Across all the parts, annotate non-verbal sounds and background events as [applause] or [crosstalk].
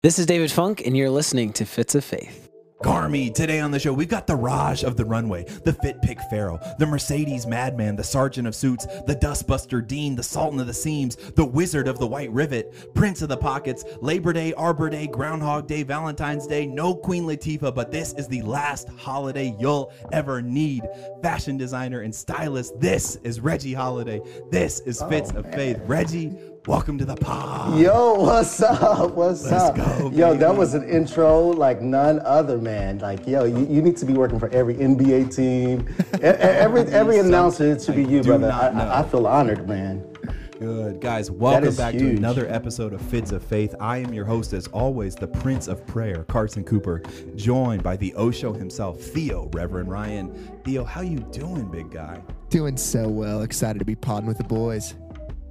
This is David Funk, and you're listening to Fits of Faith. Garmy, today on the show, we've got the Raj of the runway, the Fit Pick Pharaoh, the Mercedes Madman, the Sergeant of Suits, the Dustbuster Dean, the Sultan of the Seams, the Wizard of the White Rivet, Prince of the Pockets, Labor Day, Arbor Day, Groundhog Day, Valentine's Day, no Queen Latifah, but this is the last holiday you'll ever need. Fashion designer and stylist, this is Reggie Holiday. This is Fits of oh, Faith. Reggie, welcome to the pod. Yo, what's up? What's Let's up? go, yo, baby. that was an intro like none other, man. Like, yo, you, you need to be working for every NBA team. [laughs] Every every announcer, it should be I you, do brother. not I, know. I, I feel honored, man. Good. Guys, welcome is back to another episode of Fits of Faith. I am your host, as always, the Prince of Prayer, Carson Cooper, joined by the Osho himself, Theo, Reverend Ryan. Theo, how you doing, big guy? Doing so well. Excited to be podding with the boys.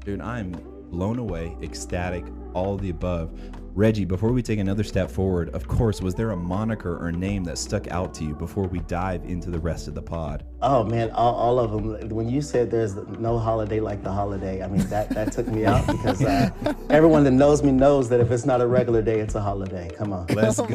Dude, I'm blown away, ecstatic, all of the above. Reggie, before we take another step forward, of course, was there a moniker or name that stuck out to you before we dive into the rest of the pod? Oh man, all, all of them. When you said there's no holiday like the holiday, I mean that that took me out because uh, [laughs] everyone that knows me knows that if it's not a regular day, it's a holiday. Come on. Let's go,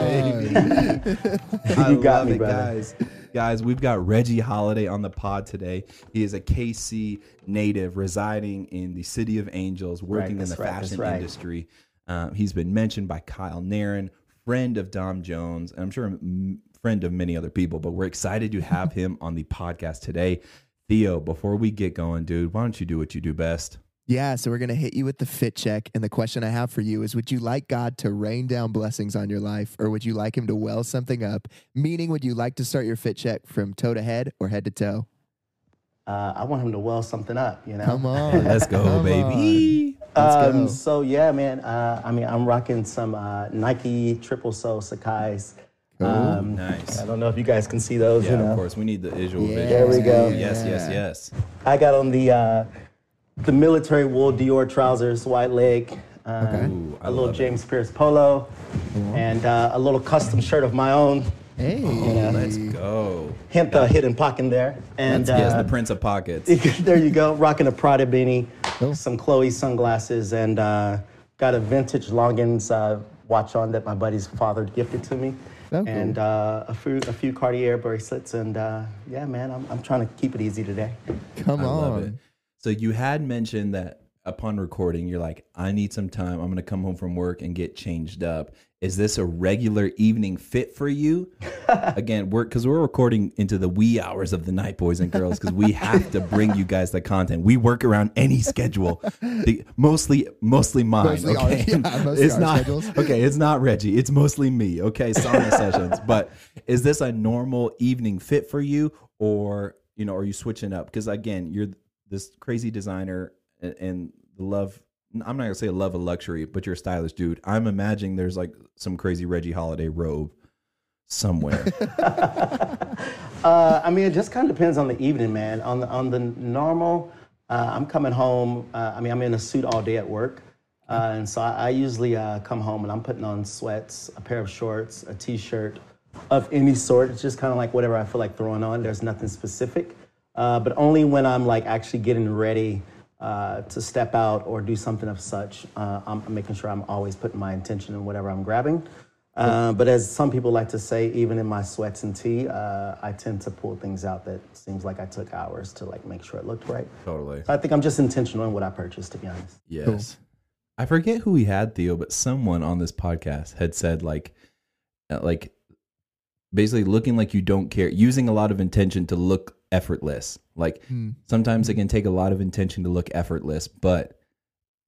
baby. [laughs] You got me, it, brother. guys. Guys, we've got Reggie Holiday on the pod today. He is a KC native residing in the City of Angels, working in the right, fashion right. industry. Um, he's been mentioned by Kyle Narin, friend of Dom Jones, and I'm sure m- friend of many other people, but we're excited to have [laughs] him on the podcast today. Theo, before we get going, dude, why don't you do what you do best? Yeah, so we're going to hit you with the fit check. And the question I have for you is Would you like God to rain down blessings on your life, or would you like Him to well something up? Meaning, would you like to start your fit check from toe to head or head to toe? Uh, I want him to well something up. You know. Come on. [laughs] Let's go, Come baby. Let's um, go. So yeah, man. Uh, I mean, I'm rocking some uh, Nike Triple Sole Sacai's. Um, Nice. I don't know if you guys can see those. Yeah, you know, of course. We need the visual Yeah. There we go. Yes, yes, yes. I got on the uh, the military wool Dior trousers, white leg. Um, Okay. Ooh, I a little love it. James Perse polo, and uh, a little custom shirt of my own. Hey. Let's go. Hint the hidden pocket in there. And yes, uh, the Prince of Pockets. [laughs] there you go, rocking a Prada beanie, Oh. some Chloe sunglasses, and uh, got a vintage Longines uh, watch on that my buddy's father gifted to me. Oh, cool. And uh, a few a few Cartier bracelets, and uh, yeah, man, I'm, I'm trying to keep it easy today. Come I on. So you had mentioned that upon recording, you're like, I need some time. I'm going to come home from work and get changed up. Is this a regular evening fit for you? [laughs] Again, we're because we're recording into the wee hours of the night, boys and girls, because we have to bring you guys the content. We work around any schedule, the, mostly mostly mine. Mostly ours, okay, yeah, mostly it's not schedules. okay. It's not Reggie. It's mostly me. Okay, sauna sessions. But is this a normal evening fit for you, or you know, are you switching up? Because again, you're this crazy designer and, the love. I'm not gonna say love of luxury, but you're a stylish dude. I'm imagining there's like some crazy Reggie Holiday robe somewhere. [laughs] Uh, I mean, it just kind of depends on the evening, man. On the on the normal, uh, I'm coming home. Uh, I mean, I'm in a suit all day at work, uh, and so I, I usually uh, come home and I'm putting on sweats, a pair of shorts, a t-shirt of any sort. It's just kind of like whatever I feel like throwing on. There's nothing specific, uh, but only when I'm like actually getting ready uh, to step out or do something of such. Uh, I'm making sure I'm always putting my intention in whatever I'm grabbing. Uh, but as some people like to say, even in my sweats and tee, uh, I tend to pull things out that seems like I took hours to like make sure it looked right. totally. So I think I'm just intentional in what I purchased, to be honest. Yes. I forget who we had, Theo, but someone on this podcast had said like uh, like basically looking like you don't care, using a lot of intention to look effortless. Like hmm. sometimes it hmm. can take a lot of intention to look effortless, but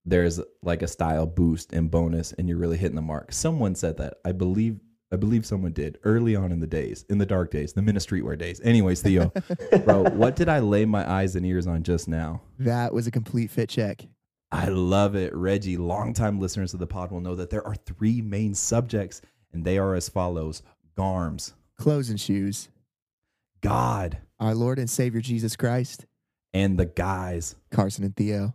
there's like a style boost and bonus and you're really hitting the mark. Someone said that. I believe I believe someone did early on in the days, in the dark days, the minute streetwear days. Anyways, Theo, [laughs] bro, what did I lay my eyes and ears on just now? That was a complete fit check. I love it. Reggie, longtime listeners of the pod will know that there are three main subjects, and they are as follows Garms, Clothes and shoes. God, Our Lord and Savior Jesus Christ, and the guys. Carson and Theo.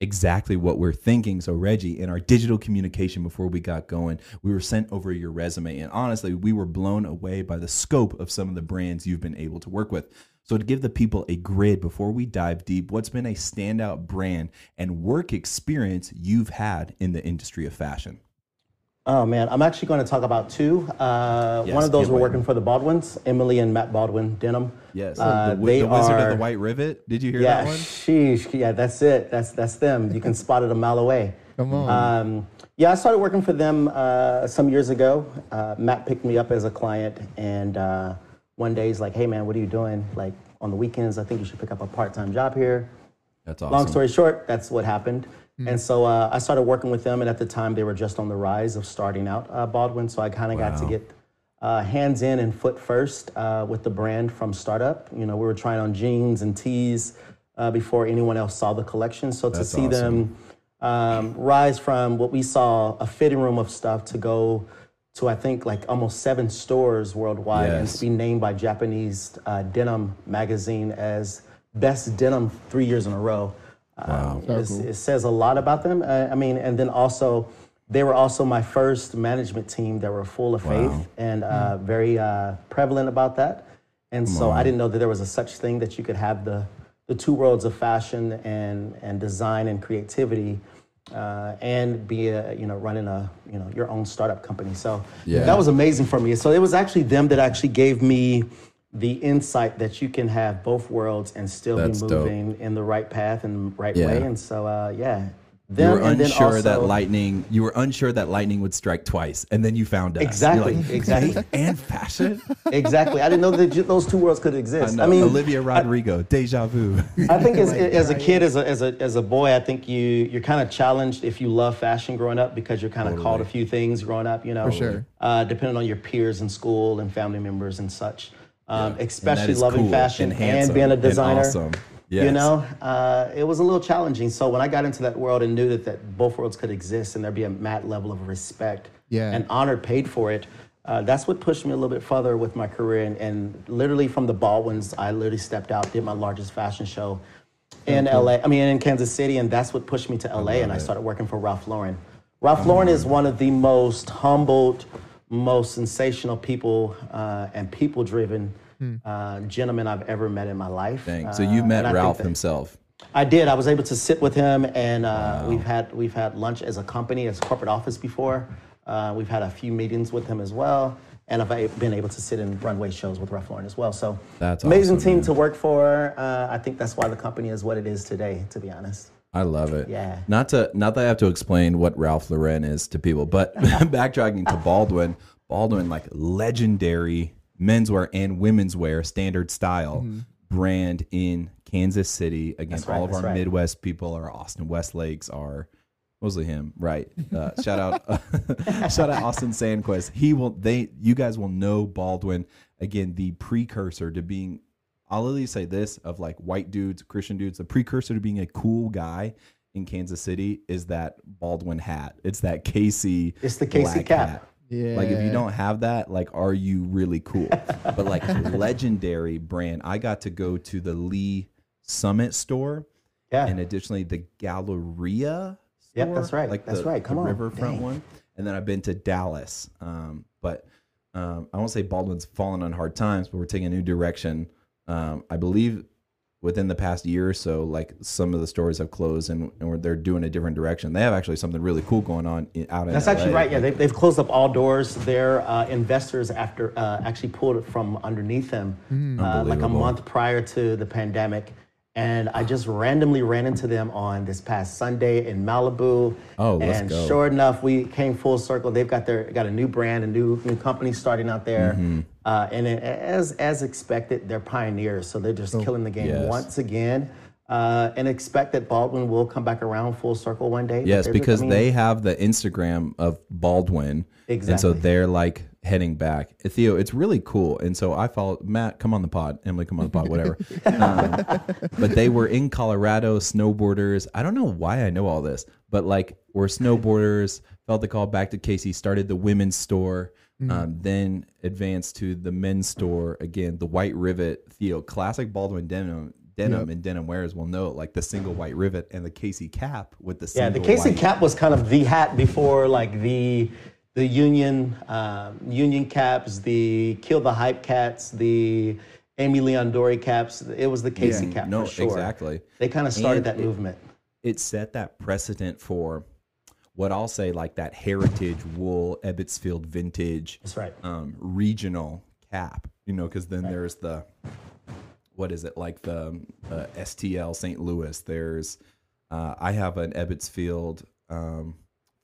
Exactly what we're thinking. So, Reggie, in our digital communication before we got going, we were sent over your resume. And honestly, we were blown away by the scope of some of the brands you've been able to work with. So, to give the people a grid before we dive deep, what's been a standout brand and work experience you've had in the industry of fashion? Oh man, I'm actually going to talk about two. Uh, Yes, one of those can't were wait. working for the Baldwins, Emily and Matt Baldwin Denim. Yes. Uh, the, wi- they the Wizard of the White Rivet. Did you hear Yeah, that one? sheesh. Yeah, that's it. That's that's them. You can spot it a mile away. Come on. Um, yeah, I started working for them uh, some years ago. Uh, Matt picked me up as a client, and uh, one day he's like, "Hey, man, what are you doing? Like on the weekends? I think you should pick up a part-time job here." That's awesome. Long story short, that's what happened. And so uh, I started working with them, and at the time they were just on the rise of starting out uh, Baldwin. So I kind of got to get uh, hands in and foot first uh, with the brand from startup. You know, we were trying on jeans and tees uh, before anyone else saw the collection. So to That's see them um, rise from what we saw a fitting room of stuff to go to I think like almost seven stores worldwide and to be named by Japanese uh, Denim magazine as best denim three years in a row. Um, So cool. It says a lot about them. Uh, I mean, and then also, they were also my first management team that were full of faith and uh, very uh, prevalent about that. And so I didn't know that there was a such thing that you could have the the two worlds of fashion and and design and creativity. Uh, and be a, you know running a you know your own startup company so Yeah. that was amazing for me so it was actually them that actually gave me the insight that you can have both worlds and still That's be dope. moving in the right path and right Yeah. way and so uh, yeah You were and then unsure that lightning. You were unsure that lightning would strike twice, and then you found. You're Exactly, like, exactly. And fashion. exactly i didn't know that those two worlds could exist know. i, mean Olivia Rodrigo, Deja Vu. I think as, [laughs] as a kid, as a, as, a, as a boy, I think you, you're kind of challenged if you love fashion growing up because you're kind of called a few things growing up, you know, For sure. uh, depending on your peers in school and family members and such. Um, that especially loving cool fashion and and, being a designer. awesome. You know, uh, it was a little challenging. So when I got into that world and knew that, that both worlds could exist and there'd be a mad level of respect Yeah. and honor paid for it, uh, that's what pushed me a little bit further with my career. And, and literally from the Baldwins, I literally stepped out, did my largest fashion show in LA. I mean, in Kansas City, and that's what pushed me to LA. and I started working for Ralph Lauren. Ralph Lauren is one of the most humbled, most sensational people uh, and people-driven uh, gentlemen I've ever met in my life. Dang. So Uh, you met and Ralph that- himself. I did. I was able to sit with him, and uh, we've had we've had lunch as a company, as corporate office before. Uh, we've had a few meetings with him as well, and I've been able to sit in runway shows with Ralph Lauren as well. So That's amazing awesome, team man. to work for. Uh, I think that's why the company is what it is today. To be honest. I love it. Yeah. Not to not that I have to explain what Ralph Lauren is to people, but [laughs] backtracking to Baldwin, Baldwin like legendary menswear and women's wear standard style brand in Kansas City. Again, That's right, all of our right. Midwest people, our Austin Westlakes are mostly him, right? Uh, shout out, [laughs] shout out Austin Sandquist. He will. They, you guys will know Baldwin again, the precursor to being. I'll at least say this of like white dudes, Christian dudes. The precursor to being a cool guy in Kansas City is that Baldwin hat. It's that Casey. It's the Casey cap. hat. Yeah. Like if you don't have that, like are you really cool? but like [laughs] legendary brand. I got to go to the Lee's Summit store Yeah. and additionally the Galleria. Yep, store, that's right. Like That's the, right. Come the on. riverfront Dang. one. And then I've been to Dallas. Um, but um, I won't say Baldwin's fallen on hard times, but we're taking a new direction. Um, I believe within the past year or so, like some of the stores have closed and, and they're doing a different direction. They have actually something really cool going on in, out in That's LA. actually right. Yeah, Like, they, they've closed up all doors. Their uh, investors after uh, actually pulled it from underneath them uh, like a month prior to the pandemic. And I just randomly ran into them on this past Sunday in Malibu. Oh, let's and go. sure enough, we came full circle. They've got their got a new brand, a new new company starting out there. Mm-hmm. Uh, and it, as as expected, they're pioneers, so they're just killing the game Yes. once again. Uh, and expect that Baldwin will come back around full circle one day. Yes, I because mean, they have the Instagram of Baldwin. exactly. And so they're like heading back. Uh, Theo, it's really cool. And so I follow Matt, come on the pod. Emily, come on the pod, whatever. [laughs] um, but they were in Colorado, snowboarders. I don't know why I know all this, but like we're snowboarders, felt the call back to Casey, started the women's store, um, then advanced to the men's store. Again, the white rivet, Theo, classic Baldwin denim. Denim and denim wearers will know like the single white rivet and the Casey cap with the Yeah, the Casey white. cap was kind of the hat before like the the union um, union caps, the kill the hype cats, the Aimé Leon Dore caps. It was the Casey cap no, for sure. exactly. They kind of started And that it- movement. it set that precedent for what I'll say like that heritage wool Ebbets Field vintage That's right. um, regional cap, you know, because then there's the what is it like the uh, STL St. Louis. There's uh, I have an Ebbets Field um,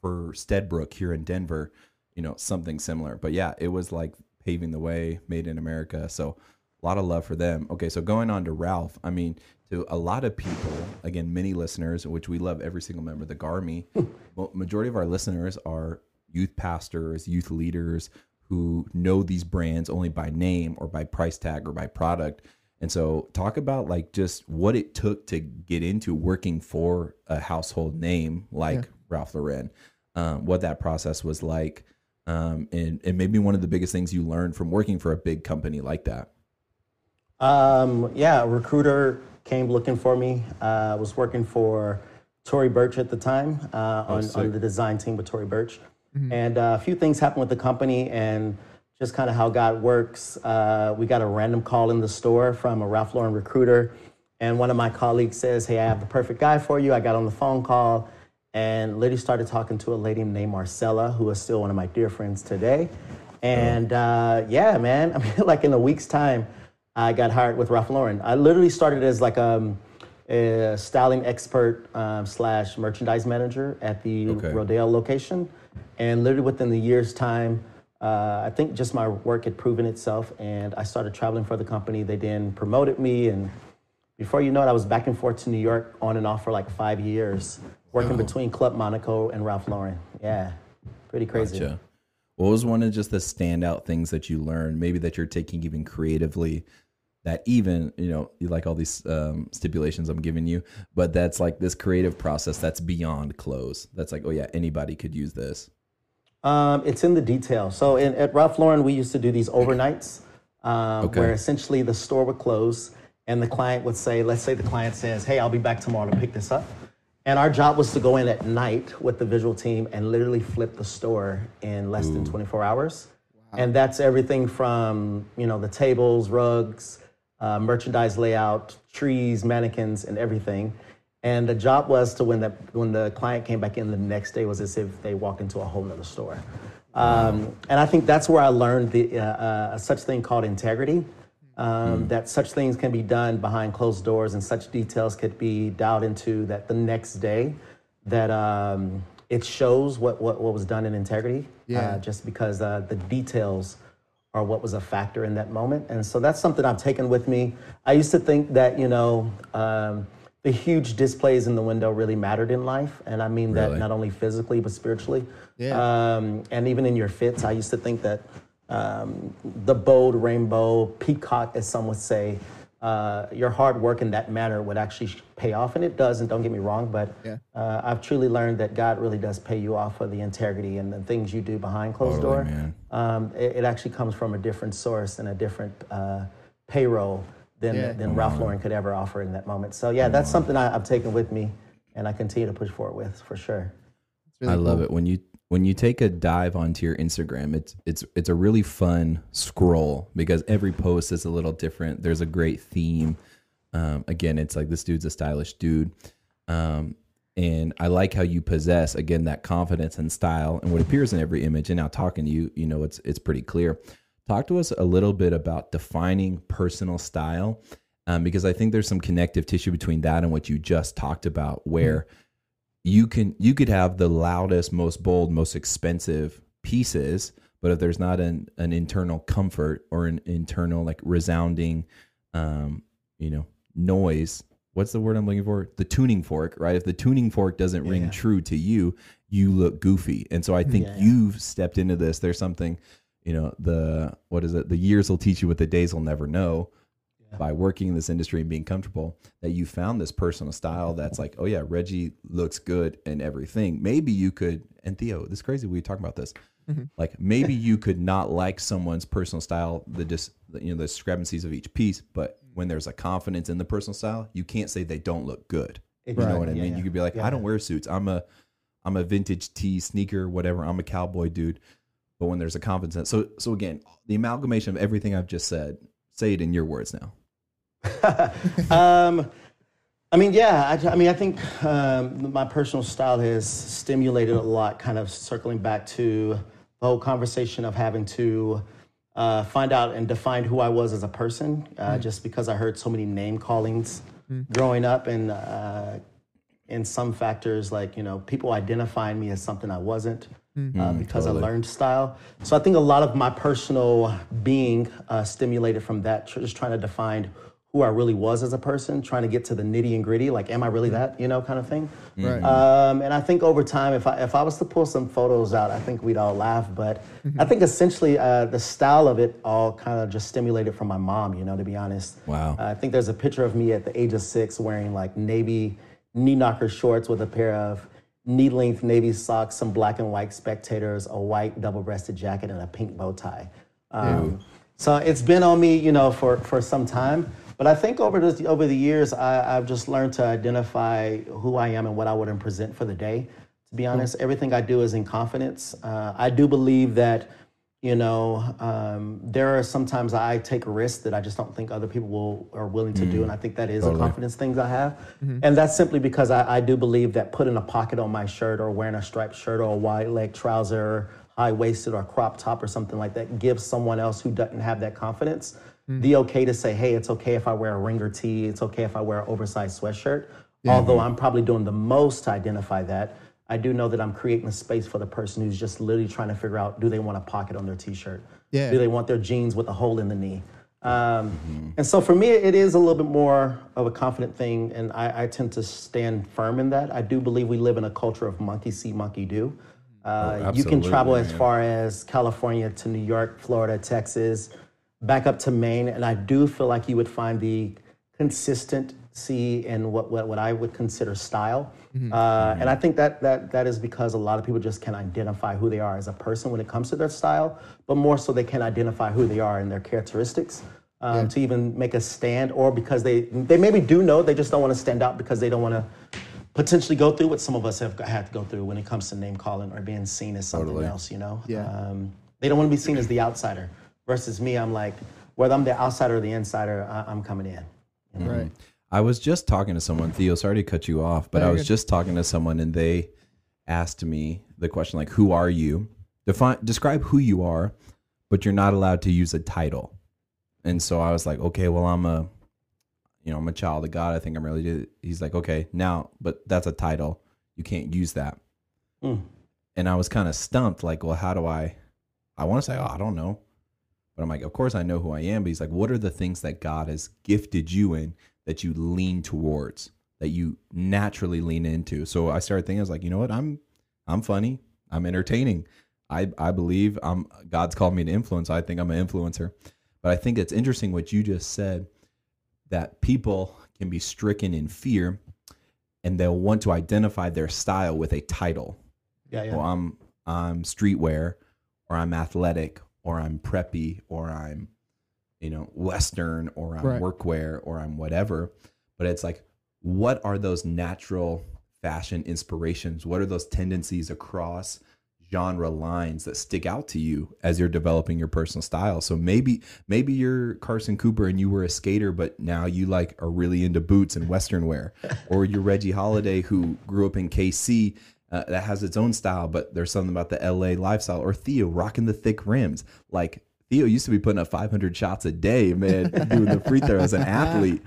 for Steadbrook here in Denver, you know, something similar. But yeah, it was like paving the way, made in America. So a lot of love for them. Okay, so going on to Ralph, I mean, to a lot of people, again, many listeners, which we love every single member of the Garmy, [laughs] well, majority of our listeners are youth pastors, youth leaders who know these brands only by name or by price tag or by product. And so talk about like just what it took to get into working for a household name like Ralph Lauren, um, what that process was like. Um, and, and maybe one of the biggest things you learned from working for a big company like that. Um, yeah, recruiter came looking for me. Uh, I was working for Tory Burch at the time uh, on, sick. on the design team with Tory Burch. And uh, a few things happened with the company and just kind of how God works. Uh, we got a random call in the store from a Ralph Lauren recruiter. And one of my colleagues says, Hey, I have the perfect guy for you. I got on the phone call and literally started talking to a lady named Marcella, who is still one of my dear friends today. And uh, yeah, man, [laughs] I mean, like in a week's time, I got hired with Ralph Lauren. I literally started as like um, a styling expert um, slash merchandise manager at the Okay. Rodale location, and literally within the year's time, uh, I think just my work had proven itself, and I started traveling for the company. They then promoted me, and before you know it, I was back and forth to New York on and off for like five years, working between Club Monaco and Ralph Lauren. Yeah, pretty crazy. Gotcha. What was one of just the standout things that you learned, maybe that you're taking even creatively, that even, you know, you like all these um, stipulations I'm giving you, but that's like this creative process that's beyond clothes. That's like, oh yeah, anybody could use this. Um, it's in the detail. So in, at Ralph Lauren, we used to do these overnights um, Okay. where essentially the store would close and the client would say, let's say the client says, hey, I'll be back tomorrow to pick this up. And our job was to go in at night with the visual team and literally flip the store in less than 24 hours. And that's everything from, you know, the tables, rugs, uh, merchandise layout, trees, mannequins, and everything. And the job was to when the when the client came back in the next day was as if they walked into a whole nother store. Um, and I think that's where I learned the uh, uh, such thing called integrity. Um, That such things can be done behind closed doors, and such details could be dialed into that the next day. That um, it shows what, what what was done in integrity. Yeah. Uh, just because uh, the details are what was a factor in that moment. And so that's something I've taken with me. I used to think that, you know, um, the huge displays in the window really mattered in life. And I mean that not only physically, but spiritually. Yeah. Um, and even in your fits, I used to think that um, the bold rainbow, peacock, as some would say, uh, your hard work in that manner would actually pay off. And it does, and don't get me wrong, but Yeah. uh, I've truly learned that God really does pay you off for the integrity and the things you do behind closed Totally, door um, it, it actually comes from a different source and a different uh, payroll than, Yeah. than Ralph Lauren could ever offer in that moment. So yeah, that's something I, I've taken with me, and I continue to push forward with for sure. Really I love it when you when you take a dive onto your Instagram. It's it's it's a really fun scroll because every post is a little different. There's a great theme. Um, again, it's like this dude's a stylish dude, um, and I like how you possess again that confidence and style and what appears in every image. And now talking to you, you know it's it's pretty clear. Talk to us a little bit about defining personal style, um, because I think there's some connective tissue between that and what you just talked about, where you can you could have the loudest, most bold, most expensive pieces, but if there's not an an internal comfort or an internal like resounding, um, you know, noise. What's the word I'm looking for? The tuning fork, right? If the tuning fork doesn't ring true to you, you look goofy. And so I think Yeah. you've stepped into this. There's something, you know, the what is it? The years will teach you what the days will never know by working in this industry and being comfortable that you found this personal style that's like, oh yeah, Reggie looks good and everything. Maybe you could, and Theo, this is crazy. We talk about this. Mm-hmm. Like maybe [laughs] you could not like someone's personal style, the dis, you know, the discrepancies of each piece, but when there's a confidence in the personal style, you can't say they don't look good. You know what I Yeah, mean? yeah. You could be like, I don't wear suits. I'm a, I'm a vintage tee, sneaker, whatever. I'm a cowboy dude. But when there's a confidence, so so again, the amalgamation of everything I've just said, say it in your words now. [laughs] um, I mean, yeah. I, I mean, I think um, my personal style has stimulated a lot. Kind of circling back to the whole conversation of having to uh, find out and define who I was as a person, uh, just because I heard so many name callings growing up, and uh, in some factors like you know people identifying me as something I wasn't. Uh, because I learned style. So I think a lot of my personal being uh, stimulated from that, tr- just trying to define who I really was as a person, trying to get to the nitty and gritty, like, am I really that, you know, kind of thing. Right. Um, and I think over time, if I if I was to pull some photos out, I think we'd all laugh. But I think essentially uh, the style of it all kind of just stimulated from my mom. You know, to be honest. Wow. I think there's a picture of me at the age of six wearing like navy knee knocker shorts with a pair of knee length navy socks, some black and white spectators, a white double breasted jacket, and a pink bow tie. Um, so it's been on me, you know, for, for some time. But I think over the, over the years, I, I've just learned to identify who I am and what I would present for the day. To be honest, everything I do is in confidence. Uh, I do believe that, you know, um, there are sometimes I take risks that I just don't think other people will are willing to do, and I think that is a confidence thing I have, and that's simply because I, I do believe that putting a pocket on my shirt or wearing a striped shirt or a wide leg trouser, high waisted or crop top or something like that gives someone else who doesn't have that confidence the okay to say, hey, it's okay if I wear a ringer tee, it's okay if I wear an oversized sweatshirt. Although I'm probably doing the most to identify that, I do know that I'm creating a space for the person who's just literally trying to figure out do they want a pocket on their t-shirt? Yeah. Do they want their jeans with a hole in the knee? Um, And so for me, it is a little bit more of a confident thing, and I, I tend to stand firm in that. I do believe we live in a culture of monkey see, monkey do. Uh, you can absolutely, travel as far as California to New York, Florida, Texas, back up to Maine, and I do feel like you would find the consistency in what, what, what I would consider style. Uh, and I think that, that that is because a lot of people just can identify who they are as a person when it comes to their style, but more so they can identify who they are and their characteristics. Um, To even make a stand, or because they they maybe do know, they just don't want to stand out because they don't want to potentially go through what some of us have had to go through when it comes to name calling or being seen as something Totally. else. You know, Yeah. um, they don't want to be seen as the outsider. Versus me, I'm like, whether I'm the outsider or the insider, I, I'm coming in. Right. I was just talking to someone, Theo. Sorry to cut you off, but No, I was good. just talking to someone, and they asked me the question like, "Who are you? Define, describe who you are, but you're not allowed to use a title." And so I was like, "Okay, well, I'm a, you know, I'm a child of God. I think I'm really." He's like, "Okay, now, but that's a title. You can't use that." Mm. And I was kind of stumped, like, "Well, how do I?" I want to say, "Oh, I don't know," but I'm like, "Of course I know who I am." But he's like, "What are the things that God has gifted you in?" that you lean towards that you naturally lean into so i started thinking i was like you know what i'm i'm funny i'm entertaining i i believe i'm god's called me to influence i think i'm an influencer but i think it's interesting what you just said that people can be stricken in fear and they'll want to identify their style with a title Yeah, yeah. well i'm i'm streetwear or i'm athletic or i'm preppy or i'm you know western or i'm Right. workwear or i'm whatever. But it's like what are those natural fashion inspirations? What are those tendencies across genre lines that stick out to you as you're developing your personal style? So maybe maybe you're carson cooper and you were a skater but now you like are really into boots and western wear. Or you're reggie holiday who grew up in kc uh, that has its own style, but there's something about the LA lifestyle. Or Theo rocking the thick rims. Like Theo used to be putting up 500 shots a day, man, [laughs] doing the free throw as an athlete.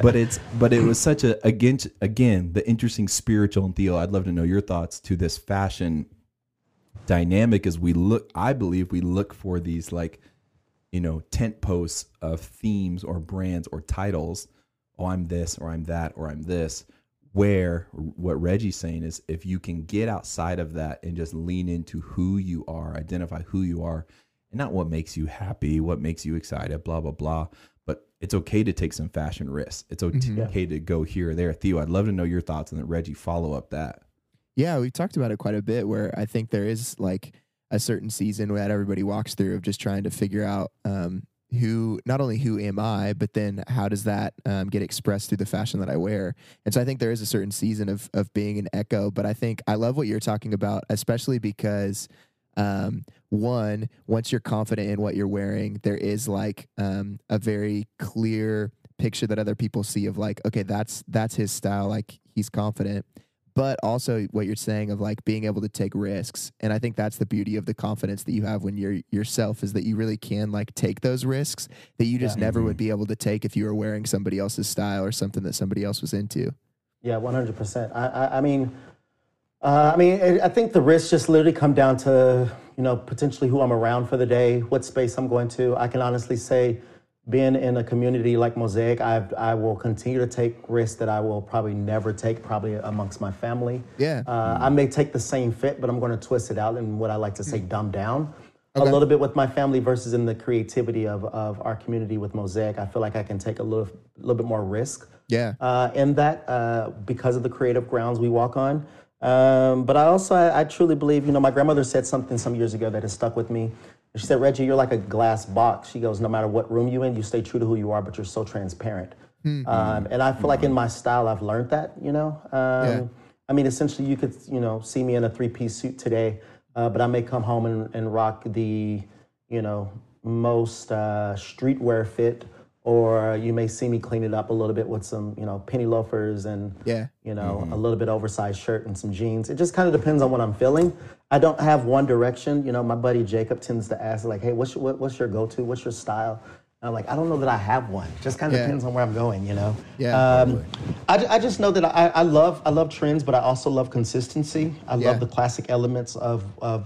But it's but it was such a again again the interesting spiritual and Theo. I'd love to know your thoughts to this fashion dynamic as we look. I believe we look for these like you know tent posts of themes or brands or titles. Oh, I'm this or I'm that or I'm this where what Reggie's saying is if you can get outside of that and just lean into who you are, identify who you are, and not what makes you happy, what makes you excited, blah, blah, blah. But it's okay to take some fashion risks. It's okay Yeah. to go here or there. Theo, I'd love to know your thoughts and then Reggie follow up that. Yeah, we've talked about it quite a bit where I think there is like a certain season that everybody walks through of just trying to figure out um, who, not only who am I, but then how does that um, get expressed through the fashion that I wear. And so I think there is a certain season of, of being an echo, but I think I love what you're talking about, especially because um, one, once you're confident in what you're wearing, there is like um, a very clear picture that other people see of like, okay, that's that's his style. Like he's confident, but also what you're saying of like being able to take risks. And I think that's the beauty of the confidence that you have when you're yourself is that you really can like take those risks that you just Yeah. never would be able to take if you were wearing somebody else's style or something that somebody else was into. Yeah, one hundred percent. I, I, I mean, uh, I mean, I think the risks just literally come down to you know potentially who I'm around for the day, what space I'm going to. I can honestly say, being in a community like Mosaic, I I will continue to take risks that I will probably never take, probably amongst my family. Yeah. Uh, I may take the same fit, but I'm going to twist it out and what I like to say, dumb down Okay. a little bit with my family versus in the creativity of, of our community with Mosaic. I feel like I can take a little little bit more risk Yeah. uh, in that uh, because of the creative grounds we walk on. Um, but I also, I, I truly believe, you know, my grandmother said something some years ago that has stuck with me. She said, Reggie, you're like a glass box. She goes, no matter what room you're in, you stay true to who you are, but you're so transparent. Um, and I feel like in my style, I've learned that, you know. Um, Yeah. I mean, essentially, you could, you know, see me in a three-piece suit today, uh, but I may come home and, and rock the, you know, most uh, streetwear fit, or you may see me clean it up a little bit with some, you know, penny loafers and, Yeah. you know, a little bit oversized shirt and some jeans. It just kind of depends on what I'm feeling. I don't have one direction. You know, my buddy Jacob tends to ask like, "Hey, what's your, what, what's your go-to? What's your style?" And I'm like, I don't know that I have one. Just kind of Yeah. depends on where I'm going. You know. Yeah, Um, I, I just know that I, I love I love trends, but I also love consistency. I Yeah. love the classic elements of of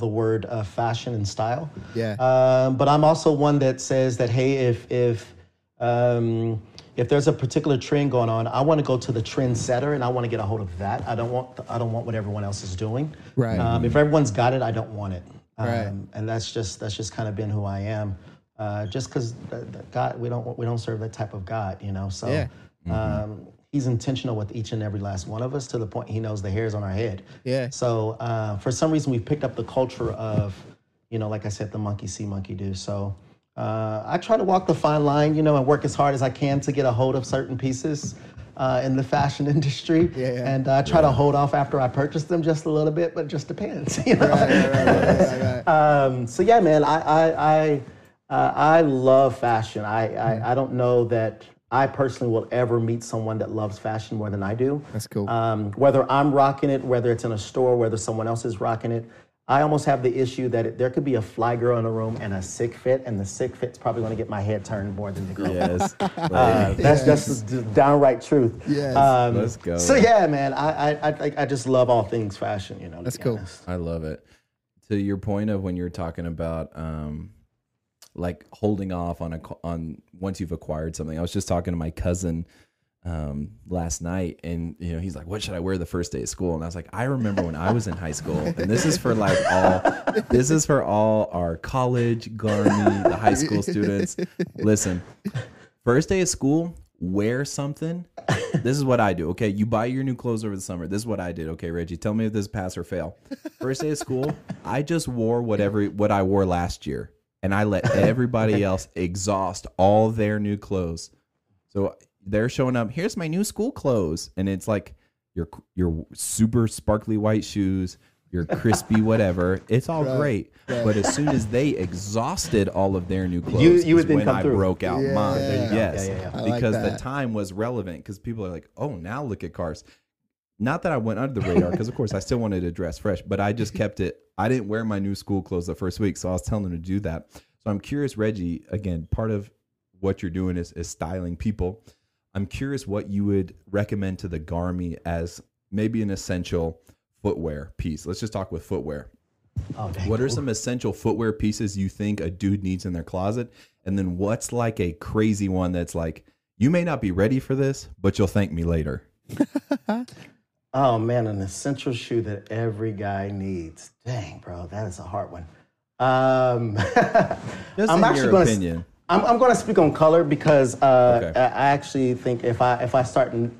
the word uh, fashion and style. Yeah. Um, but I'm also one that says that hey, if if um, if there's a particular trend going on, I want to go to the trend setter and I want to get a hold of that. I don't want I don't want what everyone else is doing. Right. Um, if everyone's got it, I don't want it. Um, Right. And that's just that's just kind of been who I am. Uh, just because God, we don't we don't serve that type of God, you know. So Yeah. um, He's intentional with each and every last one of us to the point He knows the hairs on our head. Yeah. So uh, for some reason, we've picked up the culture of, you know, like I said, the monkey see, monkey do. So uh, I try to walk the fine line, you know, and work as hard as I can to get a hold of certain pieces uh, in the fashion [laughs] industry. Yeah, yeah. And I try to hold off after I purchase them just a little bit, but it just depends, [laughs] you know. Right, right, right, right, right, right. Um, so yeah, man, I I I, uh, I love fashion. I, Mm. I I don't know that I personally will ever meet someone that loves fashion more than I do. That's cool. Um, whether I'm rocking it, whether it's in a store, whether someone else is rocking it, I almost have the issue that it, there could be a fly girl in a room and a sick fit, and the sick fit's probably going to get my head turned more than the girl. Yes. [laughs] Uh, that's just downright truth. Yes. Um, Let's go. So yeah, man, I I, I I just love all things fashion. You know. That's cool. honest. I love it. To your point of when you're talking about um, like holding off on a on once you've acquired something. I was just talking to my cousin um, last night, and you know he's like, "What should I wear the first day of school?" And I was like, "I remember when I was in high school, and this is for like all this is for all our college, Garmy, the high school students. Listen, first day of school." Wear something. This is what I do. Okay, you buy your new clothes over the summer. This is what I did. Okay, Reggie, tell me if this is pass or fail. First day of school, I just wore whatever what I wore last year, and I let [laughs] everybody else exhaust all their new clothes. So they're showing up. Here's my new school clothes, and it's like your your super sparkly white shoes, your crispy [laughs] whatever. It's all great, but as soon as they exhausted all of their new clothes, you is would when I through. broke out Yeah. mine. There. Yes, Yeah, yeah, yeah. I like because the time was relevant. Because people are like, oh, now look at cars. Not that I went under the radar, because of course I still wanted to dress fresh, but I just kept it. I didn't wear my new school clothes the first week, so I was telling them to do that. So I'm curious, Reggie. Again, part of what you're doing is, is styling people. I'm curious what you would recommend to the Garmy as maybe an essential footwear piece. Let's just talk with footwear. Oh, dang. What are some essential footwear pieces you think a dude needs in their closet? And then what's like a crazy one that's like, you may not be ready for this, but you'll thank me later. [laughs] Oh man, an essential shoe that every guy needs. Dang, bro, that is a hard one. Um, [laughs] I'm in actually your gonna, opinion. I'm, I'm going to speak on color because uh, Okay. I I actually think if I if I start n-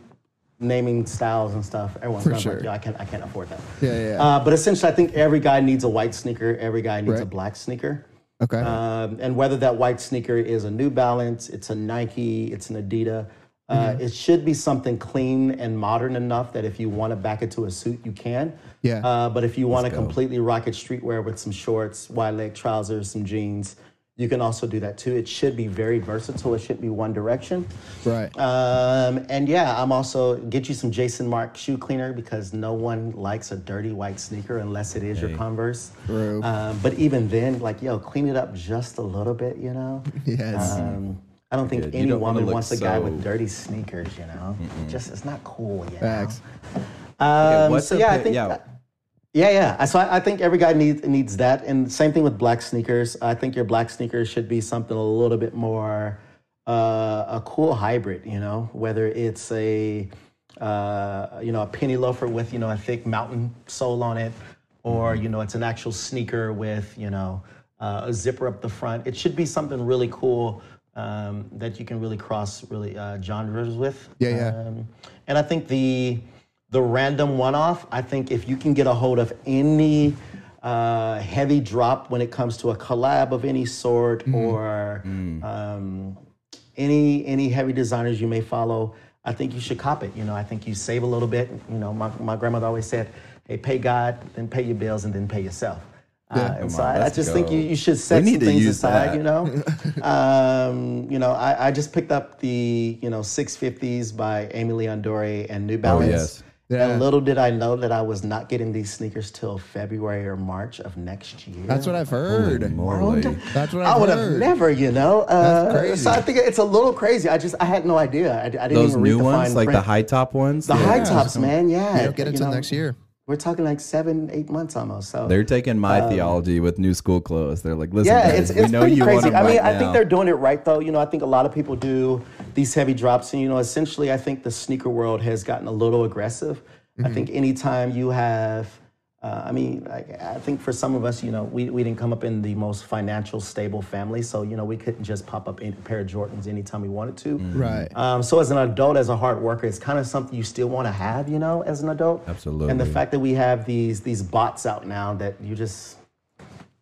naming styles and stuff, everyone's gonna be sure. like, "Yo, I can't I can't afford that. Yeah, yeah. Uh, but essentially, I think every guy needs a white sneaker. Every guy needs a black sneaker. Okay. Um, and whether that white sneaker is a New Balance, it's a Nike, it's an Adidas, uh, it should be something clean and modern enough that if you want to back it to a suit, you can. Yeah. Uh, but if you want to completely rock it streetwear with some shorts, wide leg trousers, some jeans, you can also do that too. It should be very versatile. It should be one direction. Right. Um, and yeah, I'm also get you some Jason Markk shoe cleaner because no one likes a dirty white sneaker unless it is your Converse. True. Um, but even then, like yo, clean it up just a little bit, you know. [laughs] Yes. Um, I don't think Good. Any don't woman look wants a guy with dirty sneakers, you know. Just it's not cool, you know. Facts. Um, what's so the yeah, I think yeah. yeah, yeah. So I, I think every guy needs needs that, and same thing with black sneakers. I think your black sneakers should be something a little bit more uh, a cool hybrid. You know, whether it's a uh, you know a penny loafer with you know a thick mountain sole on it, or you know it's an actual sneaker with you know uh, a zipper up the front. It should be something really cool um, that you can really cross really uh, genres with. Yeah, yeah. Um, and I think the the random one-off. I think if you can get a hold of any uh, heavy drop when it comes to a collab of any sort or um, any any heavy designers you may follow, I think you should cop it. You know, I think you save a little bit. You know, my, my grandmother always said, "Hey, pay God, then pay your bills, and then pay yourself." Uh, and so on, I, I let's just think you, you should set some things aside. that. You know, [laughs] um, you know, I, I just picked up the you know 650s by Aimé Leon Dore and New Balance. Oh, yes. Yeah. And little did I know that I was not getting these sneakers till February or March of next year. That's what I've heard. Moly. That's what I've I've would have never, you know. Uh, crazy. So I think it's a little crazy. I just I had no idea. I, I didn't Those even read new the ones, fine like the high top ones. the yeah. high tops, man. Yeah, You don't get it till next year. We're talking like seven, eight months almost. So They're taking my theology with new school clothes. They're like, listen, Um, yeah, guys, it's, we it's know pretty you crazy. I mean, right I think they're doing it right though. You know, I think a lot of people do these heavy drops, and you know, essentially, I think the sneaker world has gotten a little aggressive. I Mm-hmm. think anytime you have, uh, I mean, like, I think for some of us, you know, we, we didn't come up in the most financial stable family, so you know, we couldn't just pop up a pair of Jordans anytime we wanted to. Mm-hmm. Right. Um, so as an adult, as a hard worker, it's kind of something you still want to have, you know, as an adult. Absolutely. And the fact that we have these these bots out now that you just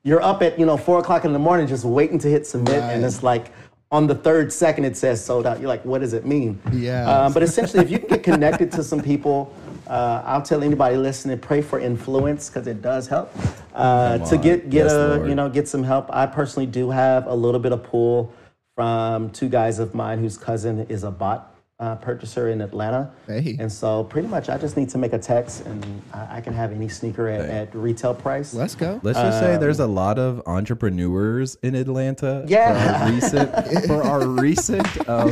you're up at you know four o'clock in the morning just waiting to hit submit, and it's like on the third second it says sold out. You're like, what does it mean? Yeah. Um, but essentially, if you can get connected to some people, uh, I'll tell anybody listening, pray for influence because it does help uh, to get get Yes, a Lord. you know get some help. I personally do have a little bit of pull from two guys of mine whose cousin is a bot uh, purchaser in Atlanta. Hey. And so pretty much I just need to make a text and I, I can have any sneaker at, at retail price. Let's go. Let's just say Um, there's a lot of entrepreneurs in Atlanta. Yeah. For our recent, for our [laughs] recent um,